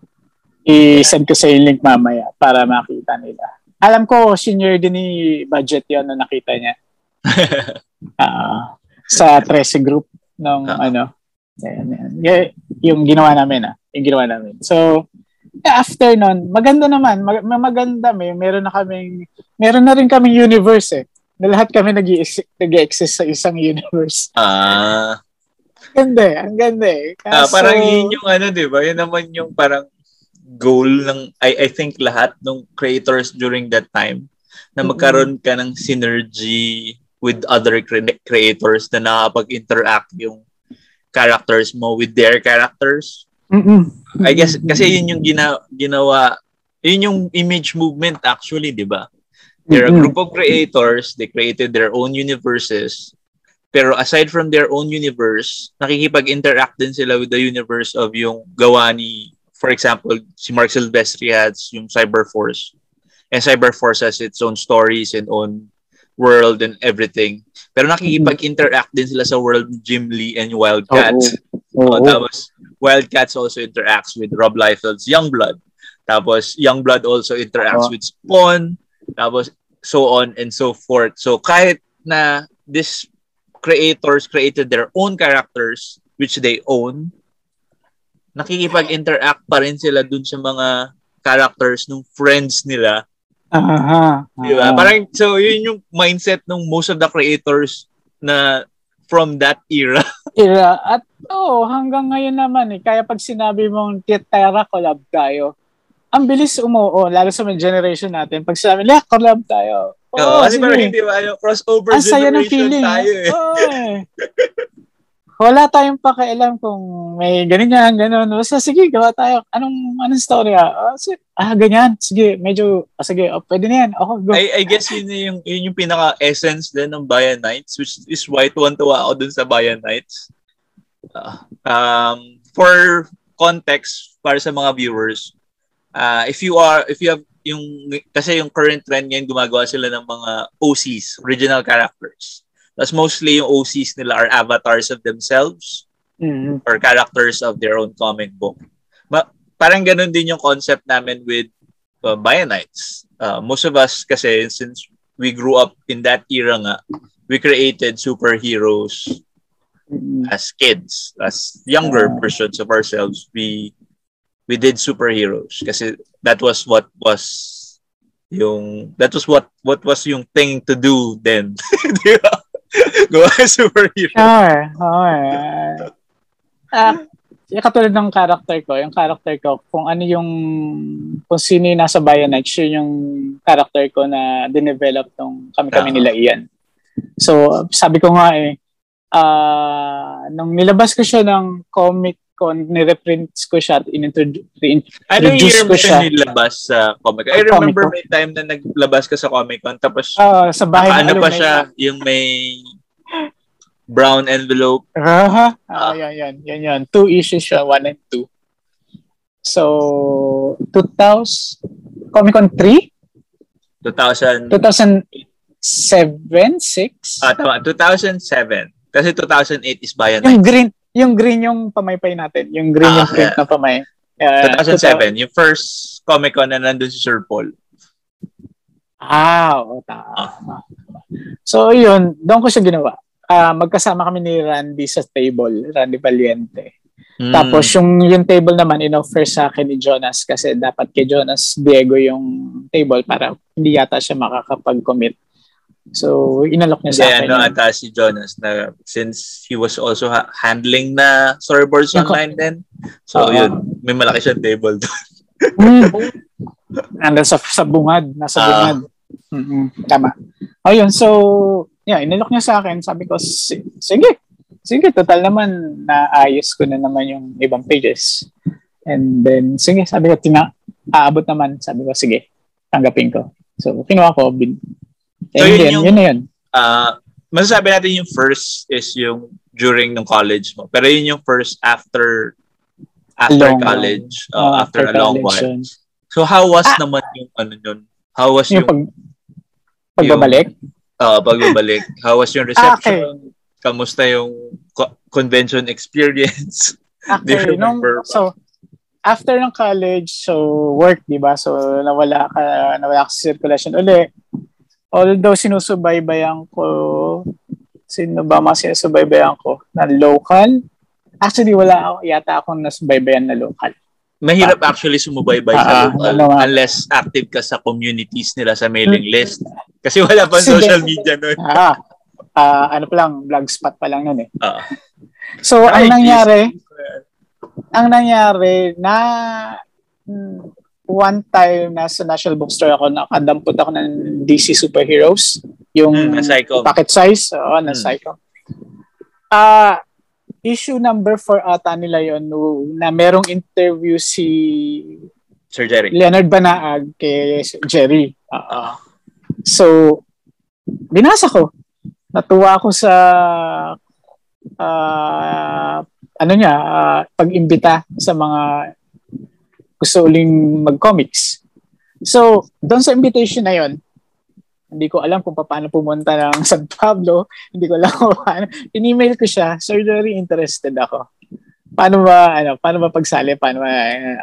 I-send ko sa yung link mamaya para makita nila. Alam ko, senior din ni budget yon na nakita niya. uh, sa 13 group ng uh, ano. Yan, yan. Yung ginawa namin ah. Yung ginawa namin. So, after nun, maganda naman, mag- maganda may meron na kaming, meron na rin kaming universe eh. Na lahat kami nag exist sa isang universe. Ah. Ganda eh, ang ganda eh. Kaso, ah, parang yun yung ano, di ba? Yun naman yung parang goal ng, I, I think lahat ng creators during that time na magkaroon ka ng synergy with other cre- creators na nakapag-interact yung characters mo with their characters Mm-mm. I guess kasi yun yung gina, ginawa yun yung image movement actually, 'di ba? They're a group of creators, they created their own universes. Pero aside from their own universe, nakikipag-interact din sila with the universe of yung gawa ni, for example, si Mark Silvestri has yung Cyberforce. And Cyberforce has its own stories and own world and everything. Pero nakikipag-interact din sila sa world Jim Lee and Wildcats. Oh, oh. oh, oh. Tapos, Wildcats also interacts with Rob Liefeld's Youngblood. Tapos Youngblood also interacts uh-huh. with Spawn. Tapos so on and so forth. So kahit na these creators created their own characters which they own, nakikipag-interact pa rin sila dun sa mga characters ng friends nila. Aha. Uh-huh. Diba? Parang, so yun yung mindset ng most of the creators na from that era. era. At oo, oh, hanggang ngayon naman eh. Kaya pag sinabi mong Tierra collab tayo, ang bilis umuo, lalo sa mga generation natin. Pag sinabi, yeah, collab tayo. Oo, oh, kasi parang hindi ba, yung crossover ang saya ng feeling, tayo eh. Oh, eh. wala tayong pakialam kung may ganyan, ganun. Basta sige, gawa tayo. Anong, anong story ah? Ah, sige, ah ganyan. Sige, medyo, ah, sige, oh, pwede na yan. Okay, go. I, I guess yun yung, yun yung pinaka-essence din ng Bayan Nights, which is why tuwan-tuwa ako dun sa Bayan Nights. Uh, um, for context, para sa mga viewers, uh, if you are, if you have yung, kasi yung current trend ngayon, gumagawa sila ng mga OCs, original characters Tapos mostly yung OCs nila are avatars of themselves mm-hmm. or characters of their own comic book. Ma- parang ganun din yung concept namin with uh, Bionites. Uh, most of us kasi since we grew up in that era nga, we created superheroes mm-hmm. as kids, as younger versions of ourselves. We we did superheroes kasi that was what was yung that was what what was yung thing to do then. Di ba? Gawa superhero. Sure. Sure. Uh, yung katulad ng character ko, yung character ko, kung ano yung, kung sino yung nasa Bionite, yun yung character ko na dinevelop nung kami-kami nila iyan. So, sabi ko nga eh, uh, nung nilabas ko siya ng comic ko, ni-reprints ko siya at in-introduce ano year ko siya. nilabas sa Comic Con? I remember may time na naglabas ka sa Comic Con tapos uh, sa bahay ano pa siya, yung may brown envelope. Aha. Uh, uh, yan, yan, yan, yan. Two issues siya, one and two. So, 2000, Comic Con 3? 2000. 2007, 6? Ah, 2007. Kasi 2008 is Bayan Yung green, yung green yung pamaypay natin. Yung green ah, yung print yeah. na pamay. Uh, 2007, 2000. yung first Comic Con na nandun si Sir Paul. Ah, oo, tama. Ah. So, yun, doon ko siya ginawa. Uh, magkasama kami ni Randy sa table, Randy Valiente. Mm. Tapos yung yung table naman inoffer sa akin ni Jonas kasi dapat kay Jonas Diego yung table para hindi yata siya makakapag-commit So, inalok niya sa akin. ano ata si Jonas na since he was also ha- handling na storyboards yung online din. So, uh, yun. May malaki siyang table doon. mm. Nandun sa, sa bungad. Nasa uh, bungad. Mm-hmm. Tama. O yun. So, yeah, inalok niya sa akin. Sabi ko, sige. Sige, total naman naayos ko na naman yung ibang pages. And then, sige, sabi ko, tina, aabot naman. Sabi ko, sige, tanggapin ko. So, kinuha ko, bin, So yun, yun, yung, yun na yun. Uh, masasabi natin yung first is yung during ng college mo. Pero yun yung first after after long college, uh, uh, after, after a long while. So how was ah, naman yung ano yun? How was yung, yung pag, pagbabalik? Oo, uh, pagbabalik. How was yung reception? Okay. Kamusta yung co- convention experience? Okay, nung, so, after ng college, so work, di ba? So, nawala ka, nawala ka sa circulation uli. Although sinusubaybayan ko, sino ba mga sinusubaybayan ko na local? Actually, wala ako, yata akong nasubaybayan na local. Mahirap uh, actually sumubaybay uh, sa ah, local ano, unless active ka sa communities nila sa mailing list. Kasi wala pa social media noon. Ah, uh, ano pa lang, blogspot pa lang noon eh. Uh, so, ang nangyari, ang nangyari na one time nasa National Bookstore ako, nakadampot ako ng DC Superheroes. Yung mm, pocket size. Oo, na mm. Psycho. Uh, issue number 4 ata nila yon na merong interview si Sir Jerry. Leonard Banaag kay Jerry. Uh, so, binasa ko. Natuwa ako sa uh, ano niya, uh, pag-imbita sa mga gusto uling mag-comics. So, doon sa invitation na yon, hindi ko alam kung paano pumunta ng San Pablo. Hindi ko alam kung paano. In-email ko siya, sir, very interested ako. Paano ba, ano, paano ba pagsali? Paano ba,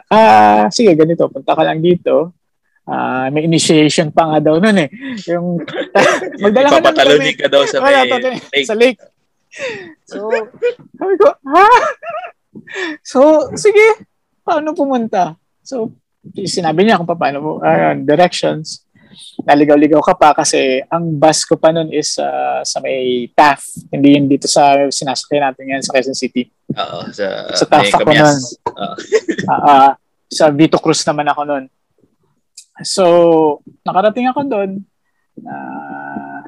ah, sige, ganito, punta ka lang dito. Uh, may initiation pa nga daw noon eh. Yung, magdala ka ng ka daw sa may lake. Sa lake. So, sabi ko, ha? So, sige, paano pumunta? So, sinabi niya kung paano uh, directions. Naligaw-ligaw ka pa kasi ang bus ko pa noon is uh, sa may TAF. Hindi yun dito sa sinasakay natin ngayon sa Quezon City. Oo, sa, sa TAF ako noon. Uh. uh, sa Vito Cruz naman ako noon. So, nakarating ako doon. Uh,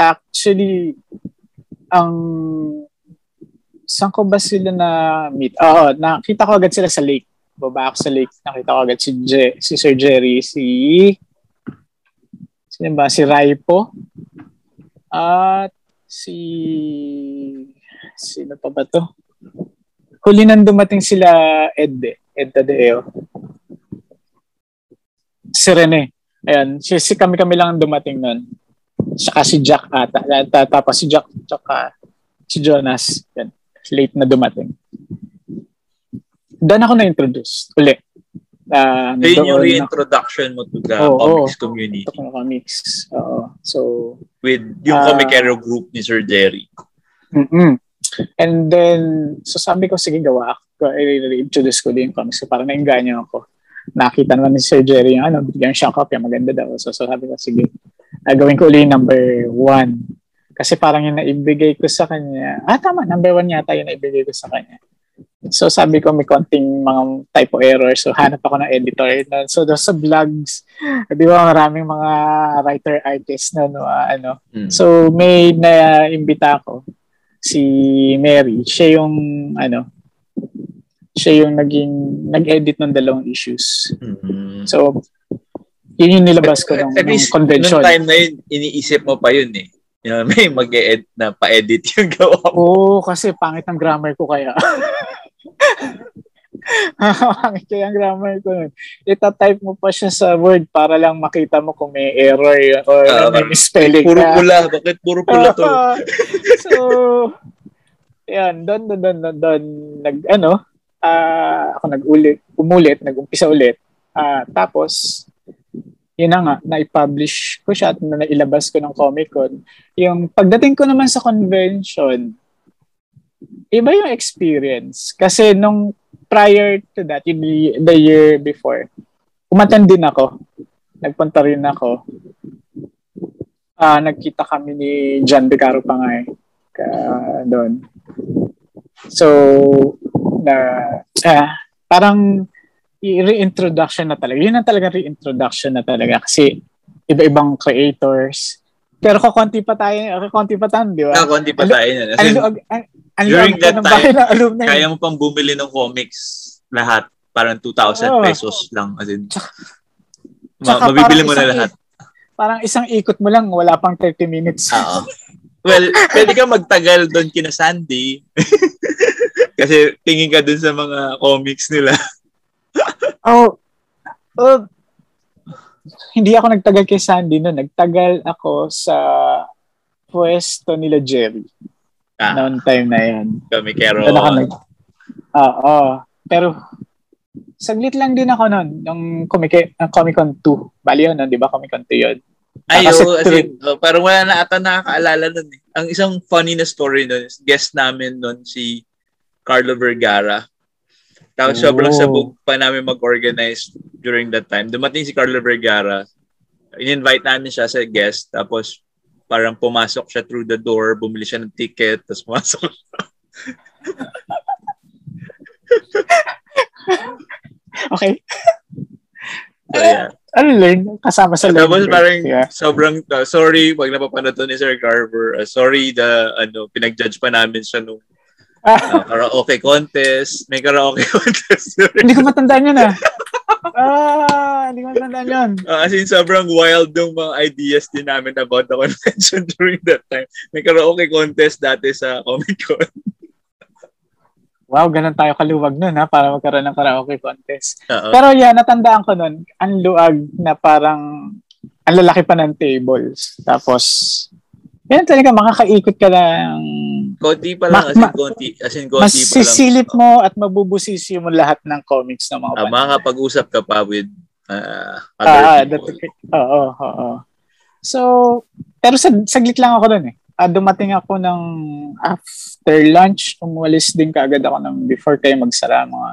actually, ang saan ko ba sila na meet? Oo, nakita ko agad sila sa lake. Baba ako sa lake. Nakita ko agad si, Je, si Sir Jerry, si sino ba? Si Raipo. At si sino pa ba to? Huli nang dumating sila Ed, Ed Tadeo. Si Rene. Ayan, si, si kami-kami lang dumating nun. Saka si Jack ata. Tapos si Jack, tsaka si Jonas. Yan late na dumating. Doon ako na-introduce uli. Uh, Ayun yung reintroduction mo to the oh, comics oh, community. To comics. Oo. So, with yung uh, Comicero group ni Sir Jerry. Mm-mm. And then, so sabi ko, sige, gawa ako. I-introduce ko din yung comics. So, parang nainganyo ako. Nakita naman ni Sir Jerry yung ano, bigyan siya copy, maganda daw. So, so sabi ko, sige, uh, gawin ko uli number one. Kasi parang yung naibigay ko sa kanya, ah tama, number one yata yung naibigay ko sa kanya. So sabi ko may konting mga typo error. So hanap ako ng editor. So doon sa vlogs, di ba maraming mga writer artist na no, uh, ano. Mm. So may na-imbita ako si Mary. Siya yung ano, siya yung naging nag-edit ng dalawang issues. Mm-hmm. So yun yung nilabas ko ng, ng convention. Noong time na yun, iniisip mo pa yun eh you know, may mag -ed na pa-edit yung gawa mo. Oo, kasi pangit ang grammar ko kaya. pangit kaya ang grammar ko nun. Ita-type mo pa siya sa Word para lang makita mo kung may error or uh, may misspelling puro pula. Bakit puro pula to? so, yan, doon, doon, doon, doon, doon, nag, ano, uh, ako nag-ulit, umulit, nag-umpisa ulit. Uh, tapos, yun na nga, na-publish ko siya at na nailabas ko ng Comic Con. Yung pagdating ko naman sa convention, iba yung experience. Kasi nung prior to that, yung the year before, umatan din ako. Nagpunta rin ako. Uh, nagkita kami ni John Becaro pa nga eh. Ka, doon. So, na, uh, parang reintroduction na talaga. Yun ang talaga reintroduction na talaga kasi iba-ibang creators. Pero kukunti pa tayo, kukunti pa tayo, di ba? No, konti pa tayo. Ano, during that time, kaya mo pang bumili ng comics lahat. Parang 2,000 oh. pesos lang. As in, tsaka, ma- mabibili mo na lahat. Parang isang ikot mo lang, wala pang 30 minutes. Oo. well, pwede ka magtagal doon kina Sandy. Kasi tingin ka doon sa mga comics nila oh, oh, hindi ako nagtagal kay Sandy no. Nagtagal ako sa pwesto nila Jerry. Ah, noon time na yan. Kami kero. Ako nag... Oo. Uh, pero saglit lang din ako noon ng Comic, uh, Comic Con 2. Bali yun, di ba? Comic Con 2 yun. Ay, oh, as in, oh, parang wala na ata nakakaalala nun eh. Ang isang funny na story nun, guest namin nun si Carlo Vergara. Tapos oh. sobrang sabog pa namin mag-organize during that time. Dumating si Carlo Vergara. In-invite namin siya sa guest. Tapos parang pumasok siya through the door, bumili siya ng ticket, tapos pumasok okay. So, yeah. Ano lang, kasama sa Tapos parang yeah. sobrang, uh, sorry, pag napapanood to ni Sir Carver, uh, sorry the, ano, pinag-judge pa namin siya nung uh, karaoke contest. May karaoke contest. hindi ko matandaan yun ah. ah, hindi ko matandaan yun. Uh, as in, sobrang wild yung mga ideas din namin about the convention during that time. May karaoke contest dati sa Comic Con. wow, ganun tayo kaluwag nun ha, para magkaroon ng karaoke contest. Uh-oh. Pero yan, natandaan ko nun, ang luag na parang ang lalaki pa ng tables. Tapos, yan talaga, makakaikot ka lang. Konti pa lang, ma- as in konti, as in konti pa lang. Masisilip mo at mabubusisi mo lahat ng comics ng mga uh, Makakapag-usap ka pa with uh, other ah, people. Oo, oo, oo. So, pero sag, saglit lang ako doon eh. Uh, dumating ako ng after lunch, umalis din kaagad ako ng before kayo magsara mga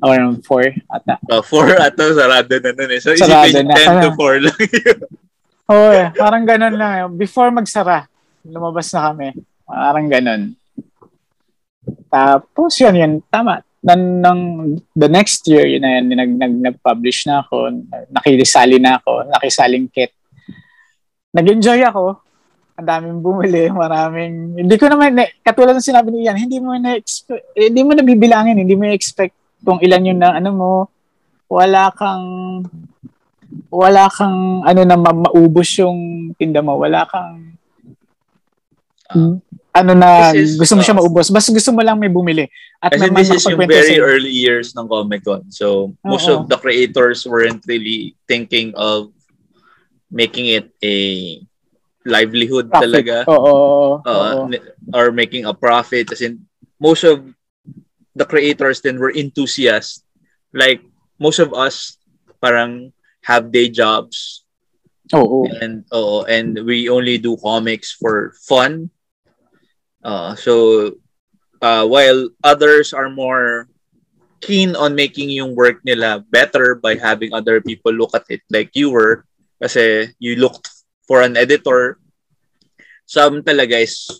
around 4 ata. Uh, 4 ata, sarado na nun eh. So, isipin 10 to 4 lang yun. Oo, eh, parang ganun lang. Eh. Before magsara, lumabas na kami. Parang ganun. Tapos yun, yun, tama. Nan, nang, the next year, yun na yan, nag, nag, nag-publish na ako, nakilisali na ako, nakisaling kit. Nag-enjoy ako. ang daming bumili, maraming, hindi ko naman, katulad ng sinabi ni Ian, hindi mo na hindi mo na bibilangin, hindi mo expect kung ilan yun na ano mo, wala kang, wala kang, ano na ma- maubos yung tinda mo, wala kang, uh, ano na, is, gusto mo siya uh, maubos, basta gusto mo lang may bumili. At kasi this is yung very sa'yo. early years ng Comic Con. So, most Uh-oh. of the creators weren't really thinking of making it a livelihood profit. talaga. Oo. Uh, or making a profit. As in, most of the creators then were enthusiasts. Like, most of us parang have day jobs. Oo. And, oo, and we only do comics for fun. Uh, so, uh, while others are more keen on making yung work nila better by having other people look at it like you were, kasi you looked for an editor. Some talaga is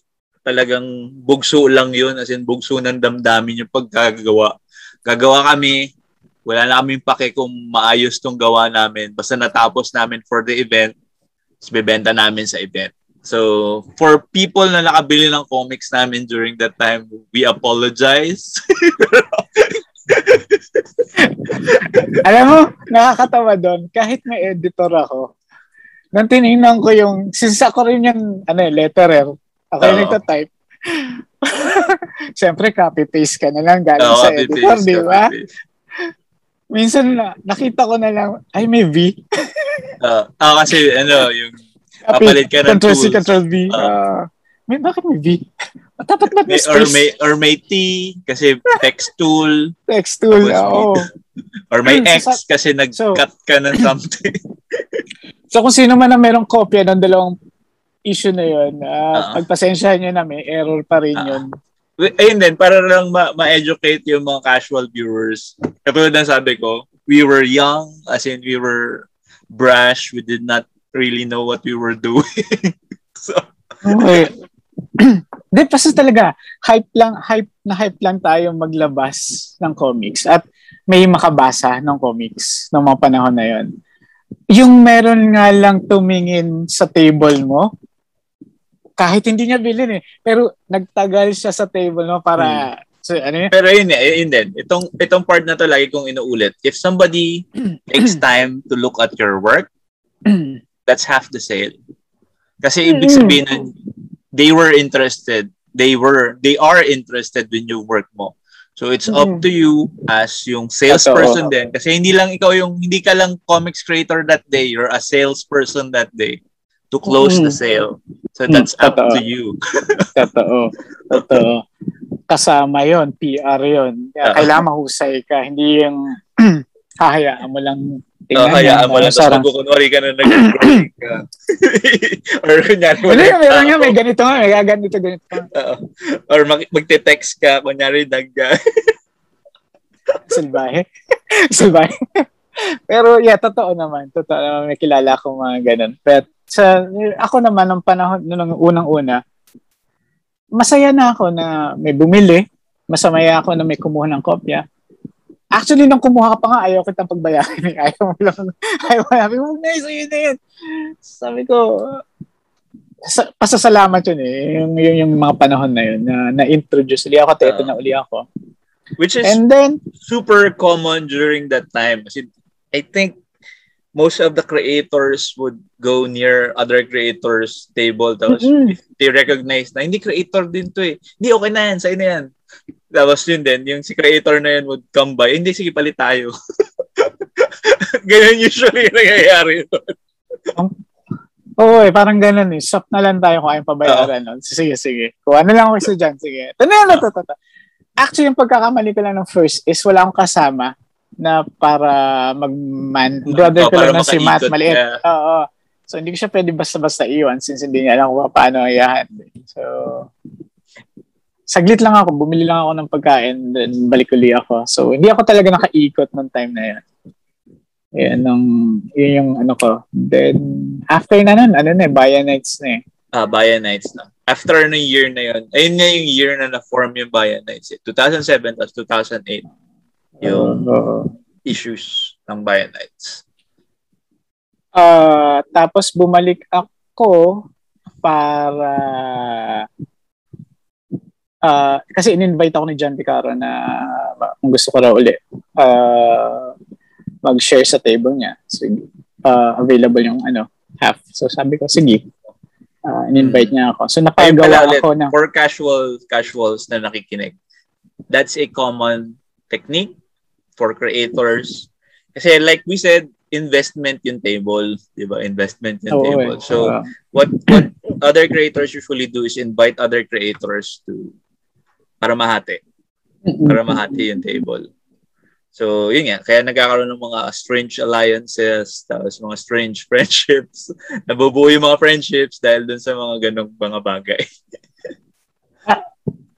talagang bugso lang yun, as in bugso ng damdamin yung pagkagawa. Gagawa kami, wala na kaming pake kung maayos tong gawa namin. Basta natapos namin for the event, tapos bebenta namin sa event. So, for people na nakabili ng comics namin during that time, we apologize. Alam mo, nakakatawa doon. Kahit may editor ako, nang tinignan ko yung, since ako rin yung ano, letterer, ako yung nagtatype. Siyempre, copy-paste ka na lang galing oh, sa editor, di ba? Minsan na, nakita ko na lang, ay, may V. uh, ah, kasi ano, yung kapalit ka ng control tools. C, control V. Uh, uh, may, bakit may V? Dapat ba may, or may or may T kasi text tool. Text tool, oo. Oh. Or may X kasi nag-cut so, ka ng something. so kung sino man ang merong kopya ng dalawang issue na yun, uh, uh-huh. pagpasensyahan nyo na may error pa rin uh-huh. yun. Ayun din, para lang ma- ma-educate yung mga casual viewers. Kapag na sabi ko, we were young, as in we were brash, we did not really know what we were doing. so, okay. Hindi, talaga, hype lang, hype na hype lang tayo maglabas ng comics at may makabasa ng comics ng mga panahon na yon. Yung meron nga lang tumingin sa table mo, kahit hindi niya bilhin eh, pero nagtagal siya sa table mo para hmm. So, ano yun? Pero yun, eh, yun din. Itong, itong part na to lagi kong inuulit. If somebody takes time to look at your work, that's half the sale. Kasi ibig sabihin nun, they were interested. They were, they are interested when you work mo. So it's up to you as yung salesperson din. Kasi hindi lang ikaw yung, hindi ka lang comics creator that day. You're a salesperson that day to close mm. the sale. So that's mm, up to you. Totoo. Totoo. Kasama yon PR yon Kaya uh, kailangan mahusay ka. Hindi yung hahayaan mo lang Tingnan oh, hayaan mo lang. Tapos magkukunwari ka na nag-recording ka. Or kunyari mo. Wala yung meron nga, may ganito nga, may ganito, ganito. Uh, or mag- magte-text ka, kunyari nag... Salbahe. Salbahe. Pero yeah, totoo naman. Totoo naman, may kilala ko mga ganun. Pero sa, ako naman, nung panahon, nung unang-una, masaya na ako na may bumili. Masaya ako na may kumuha ng kopya Actually, nung kumuha ka pa nga, ayaw kitang pagbayaran. Ayaw mo lang. Ayaw mo lang. Huwag na, sa'yo na yun. Sabi ko, sa, pasasalamat yun eh. Yung, yung, yung mga panahon na yun na na-introduce. Uli ako, teto uh, na uli ako. Which is And then, super common during that time. Kasi I think most of the creators would go near other creators table tapos mm-hmm. if they recognize na hindi creator din to eh. Hindi okay na yan, sa'yo na yan. Tapos yun din, yung si creator na yun would come by, hindi, sige, palit tayo. ganyan usually yung nangyayari. Oo eh, parang ganun eh. Stop na lang tayo kung ayaw pabayaran. No? Sige, sige. Kuha na lang ako isa dyan. Sige. Ito na ito, Actually, yung pagkakamali ko lang ng first is wala akong kasama na para mag-man. Brother oh, ko lang na si Matt, maliit. Oo. Oh, oh. So, hindi ko siya pwede basta-basta iwan since hindi niya alam kung paano ayahan. So, saglit lang ako, bumili lang ako ng pagkain, then balik uli ako. So, hindi ako talaga nakaikot ng time na yun. Yan, nung, yun yung ano ko. Then, after na nun, ano na eh, Bayan Nights na eh. Ah, Bayan Nights na. After ng year na yun, ayun na yung year na na-form yung Bayan Nights. Eh. 2007 tapos 2008. Yung uh, issues ng Bayan Nights. Uh, tapos bumalik ako para uh, kasi in-invite ako ni John Picaro na kung gusto ko raw uli uh, mag-share sa table niya. So, uh, available yung ano, half. So sabi ko, sige. Uh, in-invite niya ako. So napagawa ako ng... For casual casuals na nakikinig, that's a common technique for creators. Kasi like we said, investment yung table, di ba? Investment yung oh, table. Eh. So, uh, what what other creators usually do is invite other creators to para mahati. Para mahati yung table. So, yun nga. Kaya nagkakaroon ng mga strange alliances, tapos mga strange friendships. Nabubuo yung mga friendships dahil dun sa mga ganong mga bagay.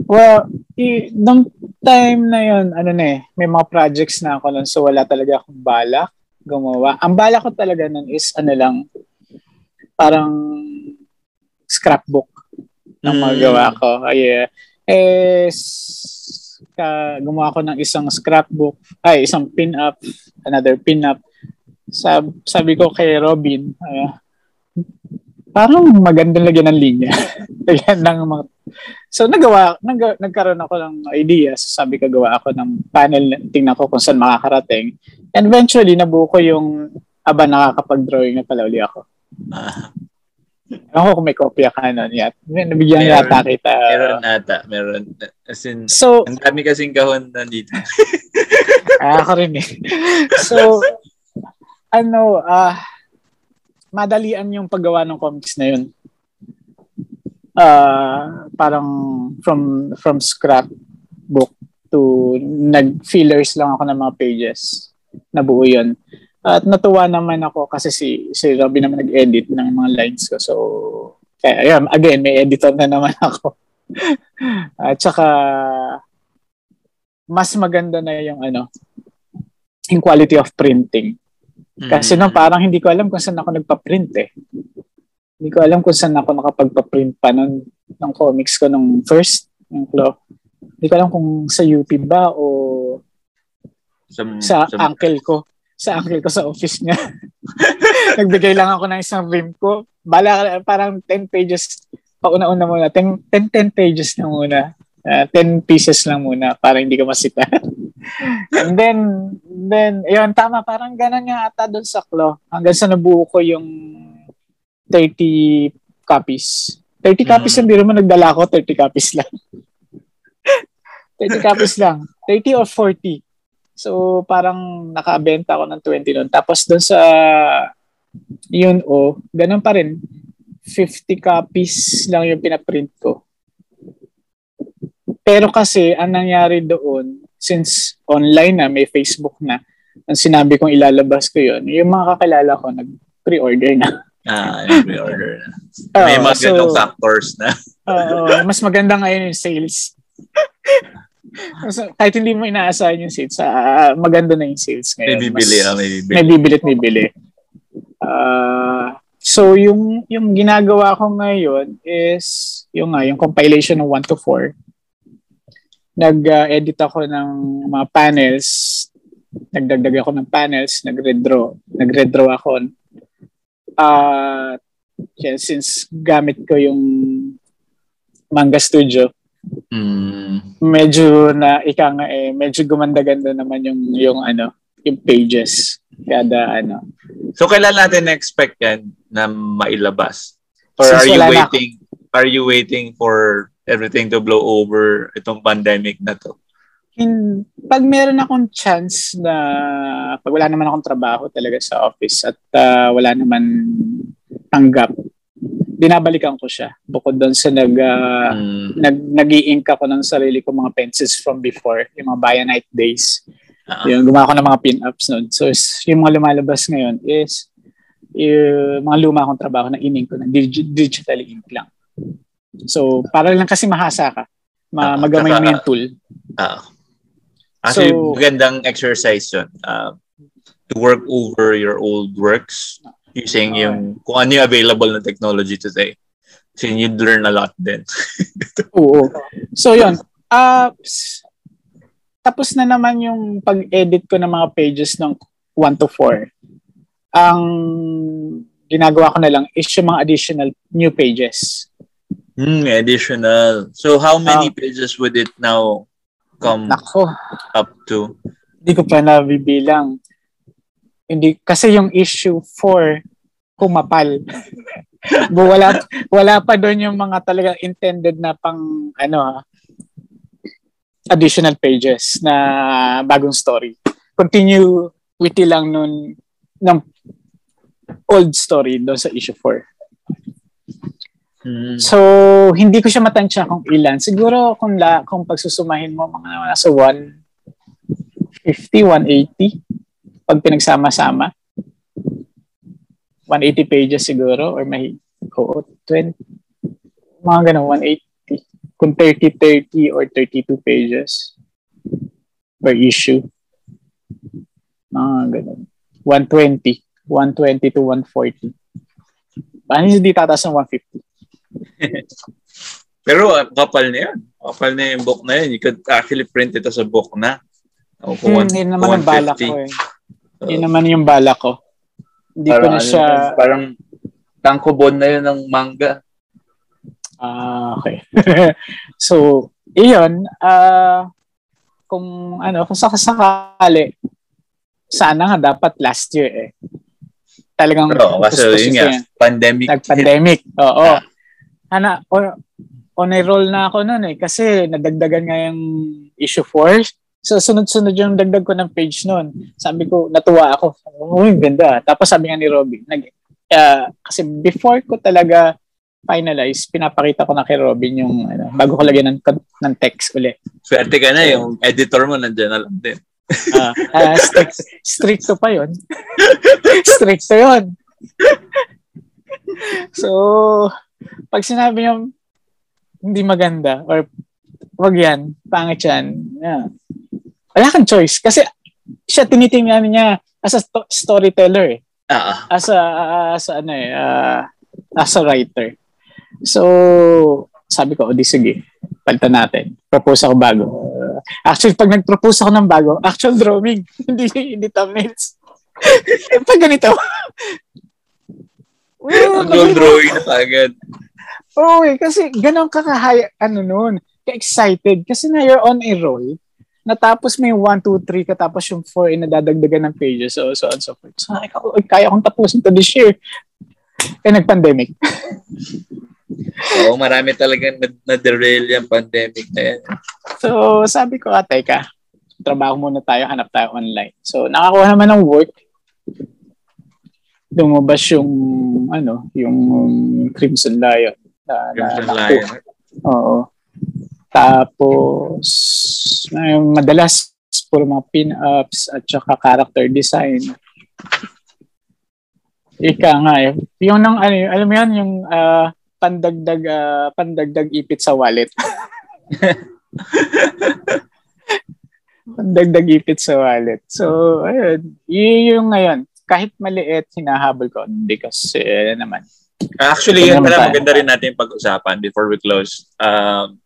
Well, i- nung time na yun, ano na eh, may mga projects na ako nun, so wala talaga akong balak gumawa. Ang bala ko talaga nun is ano lang, parang scrapbook ng mga mm. gawa ko. Ay, eh, ka, gumawa ko ng isang scrapbook, ay, isang pin-up, another pin-up. Sab, sabi ko kay Robin, uh, parang magandang lagyan ng linya. lagyan ng mga So nagawa nag, nagkaroon ako ng idea. So, sabi ko gawa ako ng panel tingnan ko kung saan makakarating. And eventually nabuo ko yung aba nakakapag-drawing na pala uli ako. Ah. Ako kung may kopya ka nun yat. Nabigyan meron, yata kita. Meron ata. Meron. As in, so, ang dami kasing kahon nandito. ah, ako rin eh. So, ano, ah, uh, madalian yung paggawa ng comics na yun uh, parang from from scrap book to nag-fillers lang ako ng mga pages. Nabuo yun. At natuwa naman ako kasi si, si Robin naman nag-edit ng mga lines ko. So, kaya yun, again, may editor na naman ako. At saka, mas maganda na yung ano, yung quality of printing. Kasi mm-hmm. no, parang hindi ko alam kung saan ako nagpa-print eh. Hindi ko alam kung saan ako nakapagpa-print pa nun, ng comics ko nung first, yung Claw. Hindi ko alam kung sa UP ba o sa, sa, sa uncle ko. Sa uncle ko sa office niya. Nagbigay lang ako ng isang rim ko. Bala, parang 10 pages. Pauna-una muna. 10, 10, 10 pages na muna. Uh, ah, 10 pieces lang muna para hindi ka masita. And then, then, yun, tama, parang ganun nga ata doon sa Klo. Hanggang sa nabuo ko yung 30 copies. 30 mm. copies lang, biro mo nagdala ko, 30 copies lang. 30 copies lang. 30 or 40. So, parang nakabenta ako ng 20 noon. Tapos doon sa yun o, oh, ganun pa rin. 50 copies lang yung pinaprint ko. Pero kasi, ang nangyari doon, since online na, may Facebook na, ang sinabi kong ilalabas ko yun, yung mga kakilala ko, nag-pre-order na. Ah, pre-order na. May mga so, ganong factors na. uh, mas maganda ngayon yung sales. so, kahit hindi mo inaasahan yung sales, uh, maganda na yung sales ngayon. May bibili, mas, ah, may bibili. May bibili at may bili. Uh, so, yung, yung ginagawa ko ngayon is yung, uh, yung compilation ng 1 to 4. Nag-edit ako ng mga panels. Nagdagdag ako ng panels. Nag-redraw. Nag-redraw ako uh, yeah, since gamit ko yung Manga Studio, mm. medyo na ika nga eh, medyo gumanda-ganda naman yung yung ano, yung pages kada ano. So kailan natin expect yan na mailabas? Or Since are you waiting are you waiting for everything to blow over itong pandemic na to? in, pag meron akong chance na pag wala naman akong trabaho talaga sa office at uh, wala naman tanggap, binabalikan ko siya. Bukod doon sa nag, uh, mm. nag nag-i-ink ako ng sarili ko mga pencils from before, yung mga Bayanite days. Uh-huh. Yung gumawa ko ng mga pin-ups noon. So yung mga lumalabas ngayon is yung mga luma akong trabaho na ining ko na dig- digitally ink lang. So para lang kasi mahasa ka. Ma- uh, magamay mo yung tool. Uh, Actually, so, magandang exercise yun. Uh, to work over your old works using uh, yung kung ano yung available na technology today. So you'd learn a lot then. Oo. So yun. Uh, tapos na naman yung pag-edit ko ng mga pages ng 1 to 4. Ang ginagawa ko na lang is yung mga additional new pages. Hmm, additional. So how many uh, pages would it now come nako, up to? Hindi ko pa nabibilang. Hindi kasi yung issue 4 kumapal. wala wala pa doon yung mga talagang intended na pang ano additional pages na bagong story. Continue witty lang nun ng old story doon sa issue 4. Hmm. So, hindi ko siya matansya kung ilan. Siguro kung la, kung pagsusumahin mo mga nasa 150, 180 pag pinagsama-sama. 180 pages siguro or may oo, 20 mga ganun 180 kung 30 30 or 32 pages per issue. Mga ganun. 120. 120 to 140. Paano hindi tataas ng 150? Pero uh, kapal na yan. Kapal na yung book na yan. You could actually print it as a book na. O, kung hmm, yun naman ang bala ko eh. Uh, yun naman yung bala ko. Hindi ko na ano siya... Ano, parang tangkobon na yun ng manga. Ah, uh, okay. so, iyon, uh, kung ano, kung sakasakali, sana nga dapat last year eh talagang Pero, kasi yun nga, pandemic. Nag-pandemic, oo. Ah. Ana, on, on a roll na ako noon eh, kasi nadagdagan nga yung issue 4. So, sunod-sunod yung dagdag ko ng page noon. Sabi ko, natuwa ako. Uy, ganda. Tapos sabi nga ni Robby, nag, uh, kasi before ko talaga finalize, pinapakita ko na kay Robin yung ano, bago ko lagyan ng, ng text uli. Swerte ka na, yung editor mo nandiyan na lang din. Uh, uh, strict, stricto pa yon stricto yon so, pag sinabi niyo hindi maganda or wag yan, pangit yan, yeah. wala kang choice. Kasi siya tinitingnan niya as a sto- storyteller eh. Uh-huh. As a, as a, ano eh, uh, as a writer. So, sabi ko, o di sige, palitan natin. Propose ako bago. Uh, actually, pag nag-propose ako ng bago, actual drawing, hindi, hindi thumbnails. pag ganito. Well, actual drawing na agad. Oo, oh, eh, kasi ganun ka kahay, ano nun, ka-excited. Kasi na you're on a roll. Natapos may 1, 2, 3 katapos yung 4 ay nadadagdagan ng pages so so on so forth. So, ay, kaya kong tapusin to this year. Eh, nag-pandemic. Oo, marami talagang na-derail yung pandemic na yan. So, sabi ko, ah, teka, trabaho muna tayo, hanap tayo online. So, nakakuha naman ng work. Lumabas yung, ano, yung Crimson Lion. Na, Crimson na, Lion. Oo. Tapos, yung madalas, puro mga pin-ups at saka character design. Ika nga eh. Yung nang ano, alam mo yan, yung uh, pandagdag uh, pandagdag ipit sa wallet. pandagdag ipit sa wallet. So, ayun. Yun yung ngayon. Kahit maliit, hinahabol ko. Hindi kasi naman. Actually, yun pala maganda rin natin pag-usapan before we close. Um,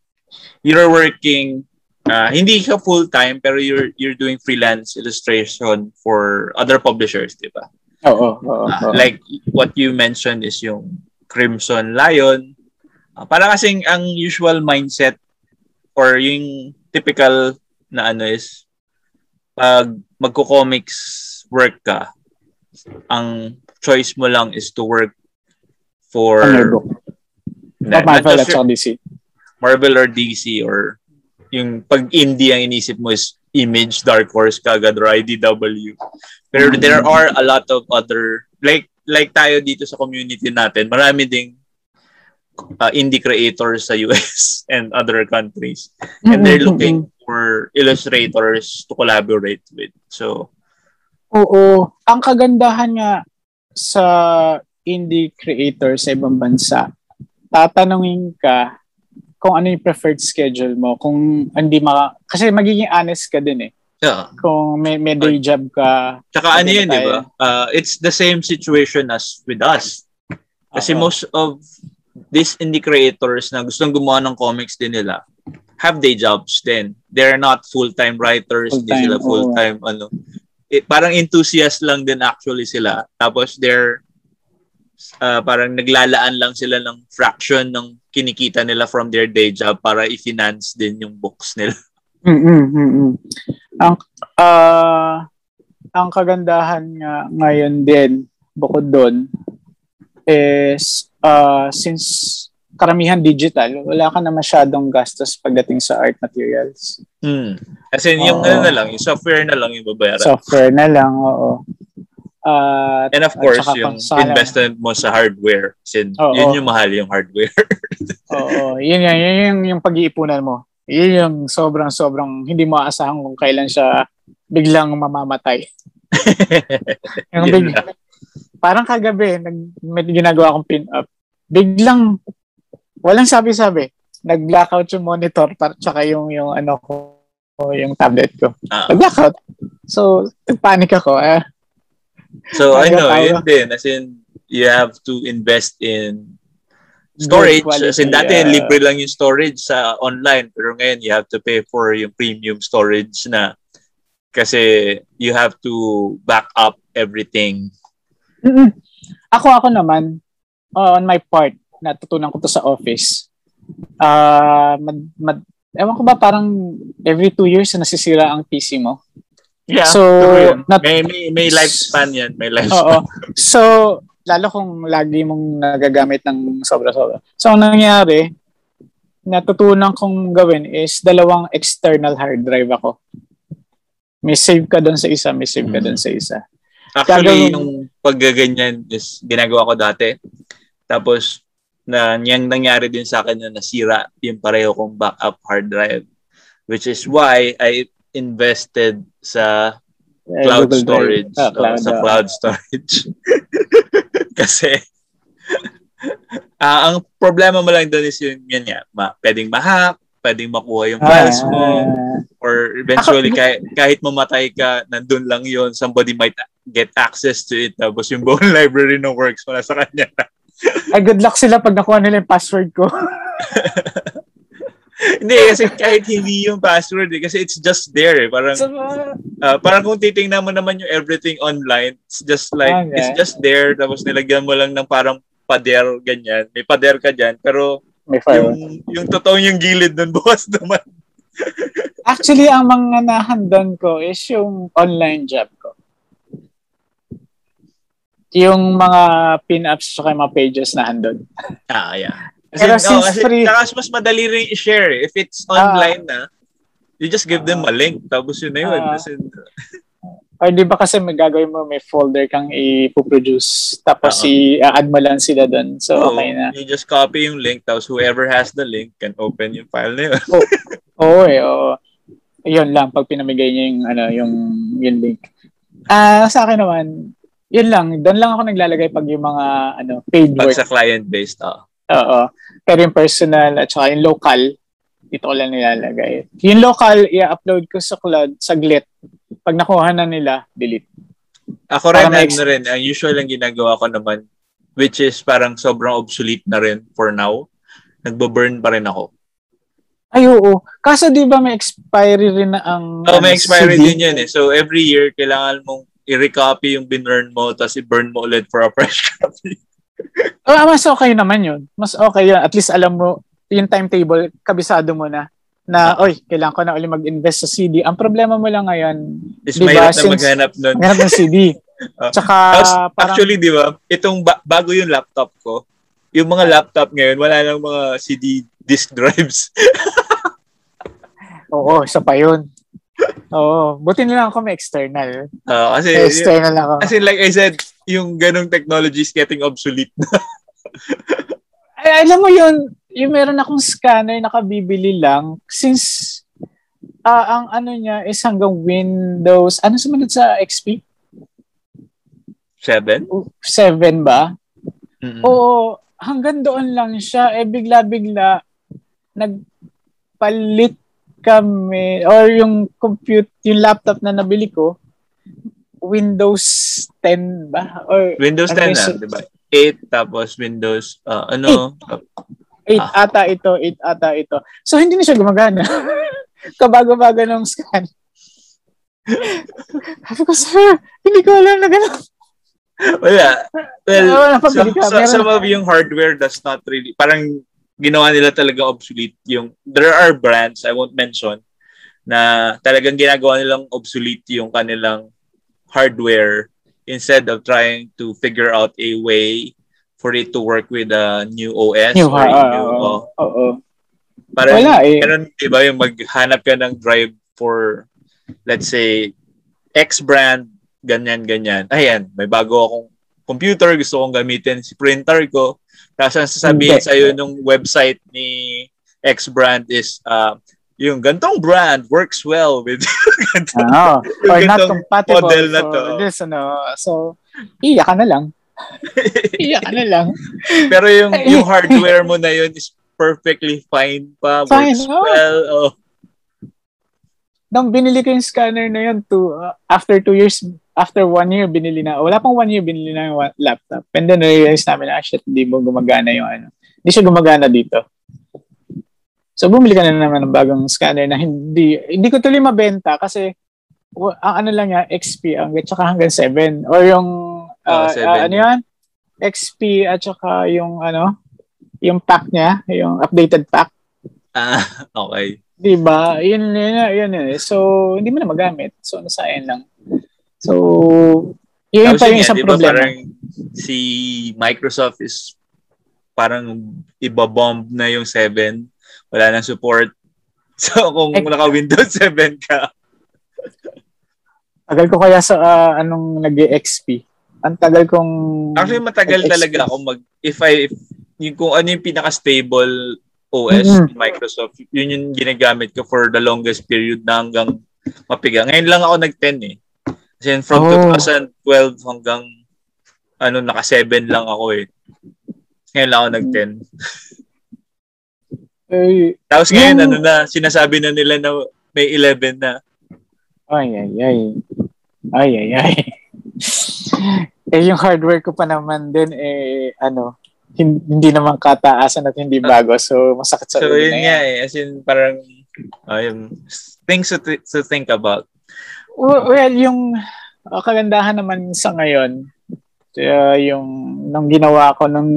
you're working, uh, hindi ka full-time, pero you're you're doing freelance illustration for other publishers, di ba? Oo. oo, uh, oo. Like what you mentioned is yung Crimson Lion. Uh, para kasing ang usual mindset or yung typical na ano is pag magko-comics work ka, ang choice mo lang is to work for na, Marvel at DC. Marvel or DC or yung pag indie ang inisip mo is Image, Dark Horse, kagad or IDW. Pero mm-hmm. there are a lot of other like like tayo dito sa community natin, marami ding uh, indie creators sa US and other countries. And they're mm-hmm. looking for illustrators to collaborate with. So, Oo. Ang kagandahan nga sa indie creators sa ibang bansa, tatanungin ka kung ano yung preferred schedule mo. Kung hindi maka... Kasi magiging honest ka din eh. Yeah. Kung may, may day job ka. Tsaka ano yun, di ba? Uh, it's the same situation as with us. Kasi uh-huh. most of these indie creators na gustong gumawa ng comics din nila have day jobs din. They're not full-time writers, full-time, hindi sila full-time oh. ano. It, parang enthusiast lang din actually sila. Tapos they're uh, parang naglalaan lang sila ng fraction ng kinikita nila from their day job para i-finance din yung books nila. Mm-mm, mm-mm. Ang uh, ang kagandahan nga ngayon din bukod doon is uh, since karamihan digital, wala ka na masyadong gastos pagdating sa art materials. Hmm. As in, yung uh, ano na lang, yung software na lang yung babayaran. Software na lang, oo. Uh, And of course, yung investment mo sa hardware. Sin, oh, yun yung mahal yung hardware. Oo, yun, yun, yun, yung, yung pag-iipunan mo. Yun yung sobrang-sobrang hindi mo aasahan kung kailan siya biglang mamamatay. yung big, parang kagabi, nag, may ginagawa akong pin-up. Biglang, walang sabi-sabi. Nag-blackout yung monitor, par, tsaka yung, yung ano ko, yung tablet ko. Uh, Nag-blackout. So, panic ako. Eh, So, I know, yun din. As in, you have to invest in storage. Quality, As in, dati, uh, libre lang yung storage sa online. Pero ngayon, you have to pay for yung premium storage na kasi you have to back up everything. Mm-mm. Ako, ako naman, uh, on my part, natutunan ko to sa office. Uh, mad, mad, ewan ko ba parang every two years na nasisira ang PC mo? Yeah. So, not, may, may, may lifespan yan. May lifespan. Oo. So, lalo kung lagi mong nagagamit ng sobra-sobra. So, ang nangyari, natutunan kong gawin is dalawang external hard drive ako. May save ka doon sa isa, may save ka doon sa isa. Actually, Gagawin, yung paggaganyan is ginagawa ko dati. Tapos, na niyang nangyari din sa akin na nasira yung pareho kong backup hard drive. Which is why I invested sa cloud Google storage. Ah, cloud, uh, sa cloud storage. Kasi, uh, ang problema mo lang doon is yun, yun nga, ma, pwedeng ma-hack, pwedeng makuha yung files ah, mo, or eventually, kahit, kahit mamatay ka, nandun lang yun, somebody might get access to it, tapos yung buong library ng works mo na sa kanya. Ay, good luck sila pag nakuha nila yung password ko. Hindi, kasi kahit hindi yung password eh, kasi it's just there eh. Parang, uh, parang kung titingnan mo naman yung everything online, it's just like, okay. it's just there, tapos nilagyan mo lang ng parang pader, ganyan. May pader ka dyan, pero May yung, yung totoo yung gilid nun, bukas naman. Actually, ang mga nahandan ko is yung online job. Yung mga pin-ups sa mga pages na handon. Ah, yeah. Kasi, Pero since kasi, free... Kasi mas madali rin i-share. Eh. If it's online uh, na, you just give them a link. Tapos yun na yun. Uh, kasi, or di ba kasi may gagawin mo, may folder kang i-produce. Tapos uh-huh. i-add mo lang sila doon. So, oh, okay na. You just copy yung link. Tapos whoever has the link can open yung file na yun. oh, oh, eh. Oh. Yun lang. Pag pinamigay niya yung, ano, yung, yung link. Ah, uh, sa akin naman, yun lang. Doon lang ako naglalagay pag yung mga ano, paid pag work. sa client-based, oh. Oo. Pero yung personal at saka yung local, dito ko lang nilalagay. Yung local, i-upload ko sa cloud, saglit. Pag nakuha na nila, delete. Ako rin, ano rin, ang usual lang ginagawa ko naman, which is parang sobrang obsolete na rin for now, nagbo-burn pa rin ako. Ay, oo. Kaso di ba may expiry rin na ang Oh, may ano, expiry CD? din yun eh. So every year, kailangan mong i-recopy yung binurn mo, tapos i-burn mo ulit for a fresh copy oh, mas okay naman yun. Mas okay yun. At least alam mo, yung timetable, kabisado mo na na, oy, kailangan ko na ulit mag-invest sa CD. Ang problema mo lang ngayon, is diba, mahirap na maghanap nun. Maghanap ng CD. Tsaka, parang, actually, di ba, itong ba- bago yung laptop ko, yung mga laptop ngayon, wala nang mga CD disk drives. Oo, isa pa yun. Oo, buti na lang ako may external. Uh, kasi, external ako. Kasi like I said, yung ganong technology is getting obsolete na. Ay, alam mo yun, yung meron akong scanner nakabibili lang since uh, ang ano niya is hanggang Windows, ano sumunod sa XP? 7? 7 ba? Mm-hmm. Oo, hanggang doon lang siya. Eh, bigla-bigla, nagpalit kami, or yung compute, yung laptop na nabili ko, Windows 10 ba? Or, Windows 10 na, di ba? 8 tapos Windows, uh, ano? 8 ah. ata ito, 8 ata ito. So, hindi na siya gumagana. Kabago-bago ng scan. Sabi ko, sir, hindi ko alam na gano'n. Wala. Well, some, some, some of yung hardware does not really, parang ginawa nila talaga obsolete yung, there are brands, I won't mention, na talagang ginagawa nilang obsolete yung kanilang hardware instead of trying to figure out a way for it to work with a new OS new, or uh, new, Oo. Uh, uh, uh, Parang, Wala eh. Ganun, diba, yung maghanap ka ng drive for, let's say, X brand, ganyan, ganyan. Ayan, may bago akong computer, gusto kong gamitin si printer ko. Tapos ang sasabihin okay. sa'yo nung website ni X brand is, uh, yung gantong brand works well with gantong, oh, or not compatible model na to. this ano so iya ka na lang iya ka na lang pero yung yung hardware mo na yun is perfectly fine pa fine, works oh. well oh nung binili ko yung scanner na yun to, uh, after two years, after one year, binili na, wala pang one year, binili na yung laptop. And then, realize namin na, ah, shit, hindi mo gumagana yung ano. Hindi siya gumagana dito. So, bumili ka na naman ng bagong scanner na hindi, hindi ko tuloy mabenta kasi, ang ano lang niya, XP, ang tsaka hanggang 7. Or yung, uh, uh, uh, ano yan? XP at saka yung, ano, yung pack niya, yung updated pack. Ah, okay. 'Di ba? Yun yun, yun, yun. So, hindi mo na magamit. So, nasayang lang. So, yun pa yung isang diba problema. Parang si Microsoft is parang iba-bomb na yung 7. Wala nang support. So, kung Ek- naka-Windows 7 ka. tagal ko kaya sa uh, anong nag-XP. Ang tagal kong... Actually, matagal talaga ako mag... If I... If, yung, kung ano yung pinaka-stable OS mm-hmm. Microsoft, yun yung ginagamit ko for the longest period na hanggang mapiga. Ngayon lang ako nag-10 eh. Kasi from oh. 2012 hanggang ano, naka-7 lang ako eh. Ngayon lang ako nag-10. Eh, Tapos ngayon, yung... ano na, sinasabi na nila na may 11 na. Ay, ay, ay. Ay, ay, ay. eh, yung hardware ko pa naman din, eh, ano, hindi naman kataasan at hindi bago. So, masakit sa so, yun nga eh. As in, parang, yung things to, th- to think about. Well, yung uh, kagandahan naman sa ngayon, uh, yung nung ginawa ko, nung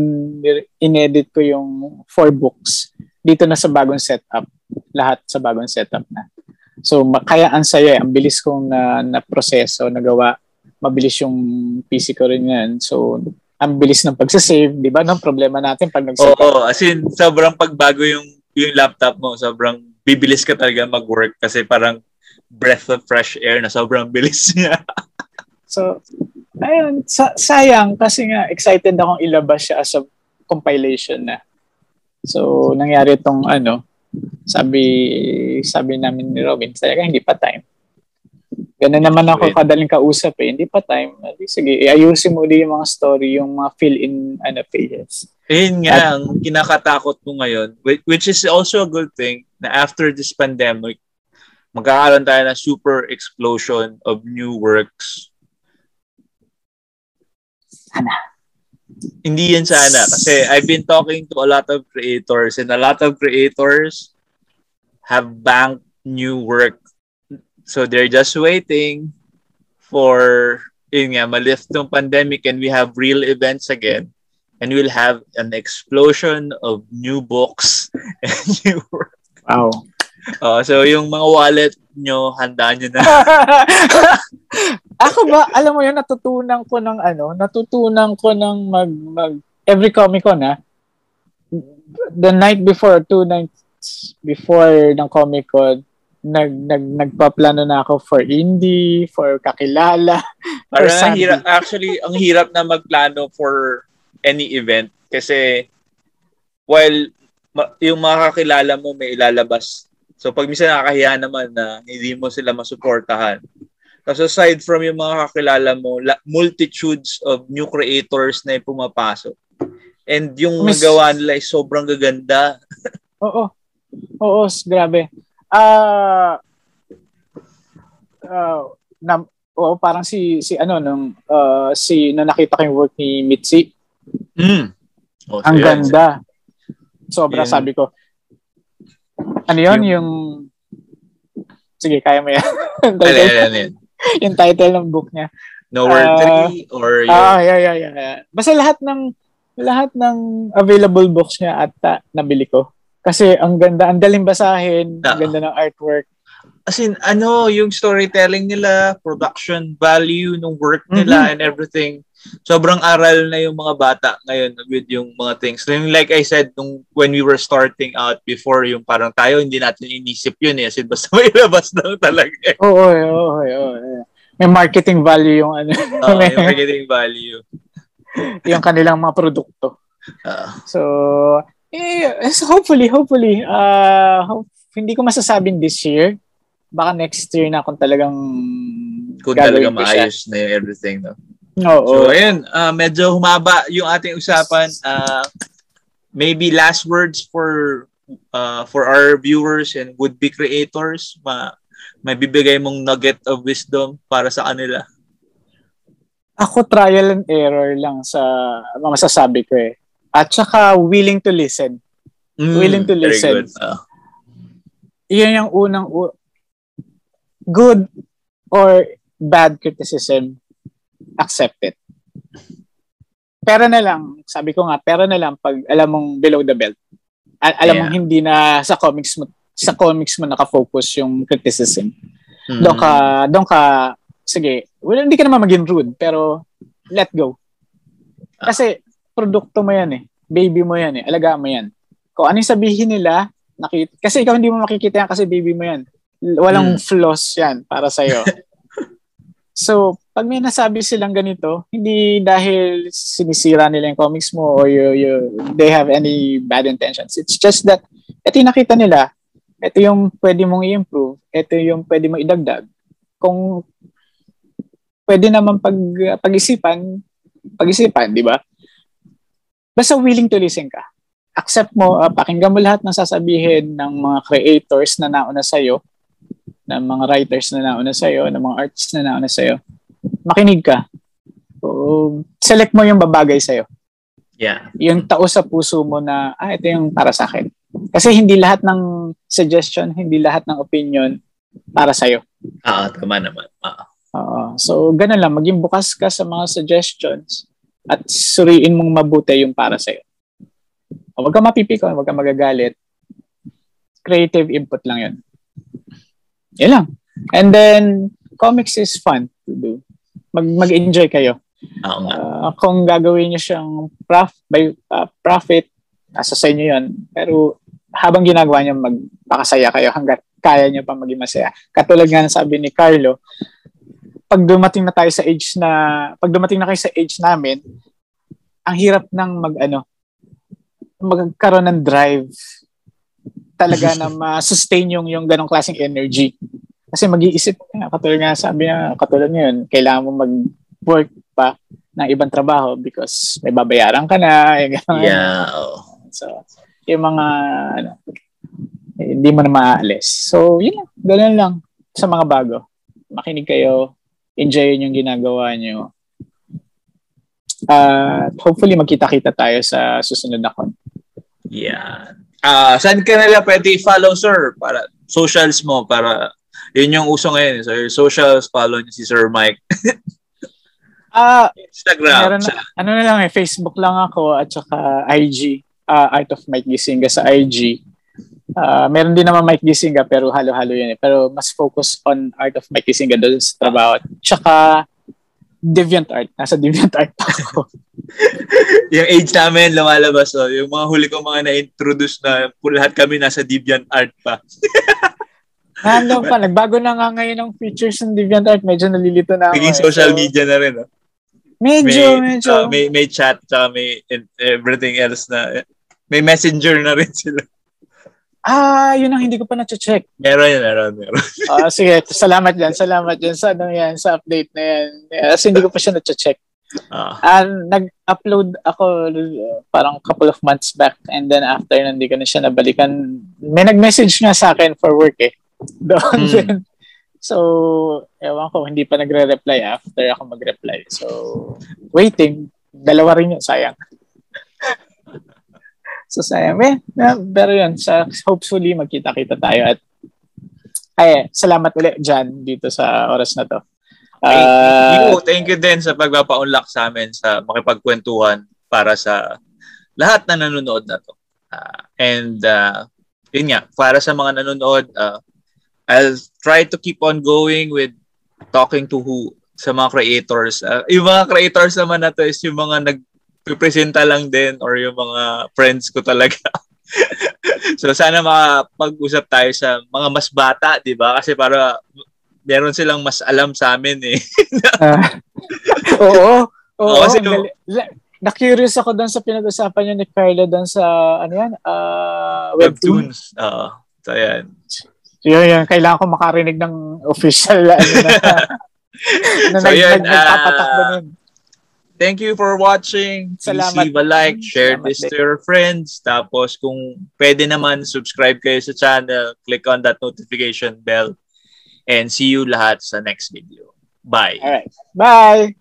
inedit ko yung four books, dito na sa bagong setup. Lahat sa bagong setup na. So, kaya ang saya, ang bilis kong na, na proseso, nagawa, mabilis yung PC ko rin yan. So, ang bilis ng pagsasave, di ba? No? Problema natin pag nag-save. Oo, as in, sobrang pagbago yung, yung laptop mo, sobrang bibilis ka talaga mag-work kasi parang breath of fresh air na sobrang bilis niya. so, ayun, sa- sayang kasi nga excited akong ilabas siya as a compilation na. So, nangyari itong ano, sabi sabi namin ni Robin, talaga hindi pa time. Ganun naman ako kadaling kausap eh. Hindi pa time. Sige, iayusin mo ulit yung mga story, yung mga fill-in ano, pages. Ayun nga, At, ang kinakatakot mo ngayon, which is also a good thing, na after this pandemic, magkakaroon tayo ng super explosion of new works. Sana. Hindi yan sana. Kasi I've been talking to a lot of creators and a lot of creators have banked new work So they're just waiting for yun nga, malift ng pandemic and we have real events again. And we'll have an explosion of new books and new work. Wow. Uh, so yung mga wallet nyo, handa nyo na. Ako ba, alam mo yun, natutunan ko ng ano, natutunan ko ng mag, mag every Comic Con ha, the night before, two nights before ng Comic Con, nag, nag nagpaplano na ako for indie, for kakilala. Para hirap, actually, ang hirap na magplano for any event kasi while ma- yung mga kakilala mo may ilalabas. So pag minsan nakakahiya naman na hindi mo sila masuportahan. Kasi aside from yung mga kakilala mo, la- multitudes of new creators na yung pumapasok. And yung Miss... nagawa nila ay sobrang gaganda. Oo. Oo, grabe ah uh, uh, na oh, parang si si ano nung uh, si na nakita ko yung work ni Mitzi. Mm. Oh, Ang so ganda. Sobra yeah. sabi ko. Ano 'yon yung, yung Sige, kaya mo yan. title, ano, ano, yung title ng book niya. Nowhere uh, 3 or yung... Ah, yeah, yeah, yeah, yeah. Basta lahat ng lahat ng available books niya at uh, nabili ko. Kasi ang ganda, ang daling basahin, ang ganda ng artwork. As in, ano, yung storytelling nila, production value ng work nila mm-hmm. and everything. Sobrang aral na yung mga bata ngayon with yung mga things. Then, like I said, nung, when we were starting out before, yung parang tayo, hindi natin inisip yun eh. As in, basta may labas lang talaga. Oo, oo, oo, oo. May marketing value yung ano. Oo, yung marketing value. yung kanilang mga produkto. Uh, so, eh, so hopefully, hopefully, uh, hope, hindi ko masasabing this year. Baka next year na kung talagang kung talaga maayos na yung everything, no? Oo. So, ayun, uh, medyo humaba yung ating usapan. Uh, maybe last words for uh, for our viewers and would-be creators, ma may bibigay mong nugget of wisdom para sa kanila. Ako trial and error lang sa masasabi ko eh. At saka willing to listen. Mm, willing to listen. Uh. Iyan yung unang good or bad criticism, accept it. Pero na lang, sabi ko nga, pero na lang pag alam mong below the belt. Al- alam yeah. mong hindi na sa comics mo sa comics mo nakafocus yung criticism. Mm. Doon ka, doon ka sige, well, hindi ka naman maging rude, pero let go. Kasi produkto mo yan eh. Baby mo yan eh. Alaga mo yan. Kung ano yung sabihin nila, nakita, kasi ikaw hindi mo makikita yan kasi baby mo yan. Walang hmm. flaws yan para sa'yo. so, pag may nasabi silang ganito, hindi dahil sinisira nila yung comics mo or you, you, they have any bad intentions. It's just that, ito yung nakita nila, ito yung pwede mong i-improve, ito yung pwede mong idagdag. Kung pwede naman pag pag-isipan, pag-isipan, di ba? Basta willing to listen ka. Accept mo, uh, pakinggan mo lahat ng sasabihin ng mga creators na nauna sa'yo, ng mga writers na nauna sa'yo, ng mga artists na nauna sa'yo. Makinig ka. So, select mo yung babagay sa'yo. Yeah. Yung tao sa puso mo na, ah, ito yung para sa akin. Kasi hindi lahat ng suggestion, hindi lahat ng opinion para sa'yo. Oo, tama naman. Oo. Uh, so, ganun lang. Maging bukas ka sa mga suggestions at suriin mong mabuti yung para sa'yo. O, wag ka mapipiko, wag ka magagalit. Creative input lang yun. Yan lang. And then, comics is fun to do. Mag, mag-enjoy kayo. Oo nga. Uh, kung gagawin niyo siyang prof, by, uh, profit, nasa sa inyo yun. Pero habang ginagawa niyo, magpakasaya kayo hanggat kaya niyo pa maging masaya. Katulad nga sabi ni Carlo, pag dumating na tayo sa age na pag dumating na kayo sa age namin, ang hirap ng mag ano magkaroon ng drive talaga na ma-sustain yung yung ganong klaseng energy. Kasi mag-iisip ka, katulad nga sabi niya, katulad ngayon, kailangan mo mag-work pa ng ibang trabaho because may babayaran ka na. Yung yeah. So, yung mga, ano, hindi mo na maaalis. So, yun lang. Ganun lang sa mga bago. Makinig kayo, enjoy yung ginagawa nyo. Uh, hopefully magkita-kita tayo sa susunod na con. Yeah. Uh, saan ka nila pwede follow sir para socials mo para yun yung uso ngayon. So your socials follow niyo si Sir Mike. Ah, uh, Instagram. Na, ano na lang eh, Facebook lang ako at saka IG, uh, ah, Art of Mike Gisinga sa IG. Uh, meron din naman Mike Gisinga pero halo-halo yan eh. Pero mas focus on art of Mike Gisinga doon sa trabaho. Tsaka Deviant Art. Nasa Deviant Art ako. yung age namin lumalabas. Oh. Yung mga huli ko mga na-introduce na lahat kami nasa Deviant Art pa. Nandun pa. Nagbago na nga ngayon ang features ng Deviant Art. Medyo nalilito na ako. Naging eh. social so, media na rin. Oh. Medyo, may, medyo. Uh, may, may chat, tsaka may everything else na. May messenger na rin sila. Ah, yun ang hindi ko pa na-check. Meron yan, meron, meron. Ah, uh, sige, salamat dyan, salamat dyan sa ano yan, sa update na yan. Kasi hindi ko pa siya na-check. Ah. Uh, nag-upload ako parang couple of months back and then after hindi ko na siya nabalikan. May nag-message nga sa akin for work eh. Doon mm. din. So, ewan ko, hindi pa nagre-reply after ako mag-reply. So, waiting. Dalawa rin yun, sayang. So sayang. Eh, pero yun, sa, hopefully magkita-kita tayo at ay, salamat ulit dyan dito sa oras na to. Thank you. Uh, thank you din sa pagpapaunlak sa amin sa makipagkwentuhan para sa lahat na nanonood na to. Uh, and uh, yun nga, para sa mga nanonood, uh, I'll try to keep on going with talking to who sa mga creators. Uh, yung mga creators naman na to is yung mga nagpipresenta lang din or yung mga friends ko talaga. so sana makapag-usap tayo sa mga mas bata, 'di ba? Kasi para meron silang mas alam sa amin eh. uh, oo. Oo. kasi no, na-curious ako doon sa pinag-usapan niyo ni Carla doon sa ano yan? Uh, webtoons. webtoons. Oo. Uh, so yan. Yun, yun. Kailangan ko makarinig ng official ano na, na so, nag, yun, uh, Thank you for watching. Salamat. Leave a like, share Salamat this to your friends. Tapos kung pwede naman, subscribe kayo sa channel. Click on that notification bell And see you lahat sa next video. Bye. All right. Bye.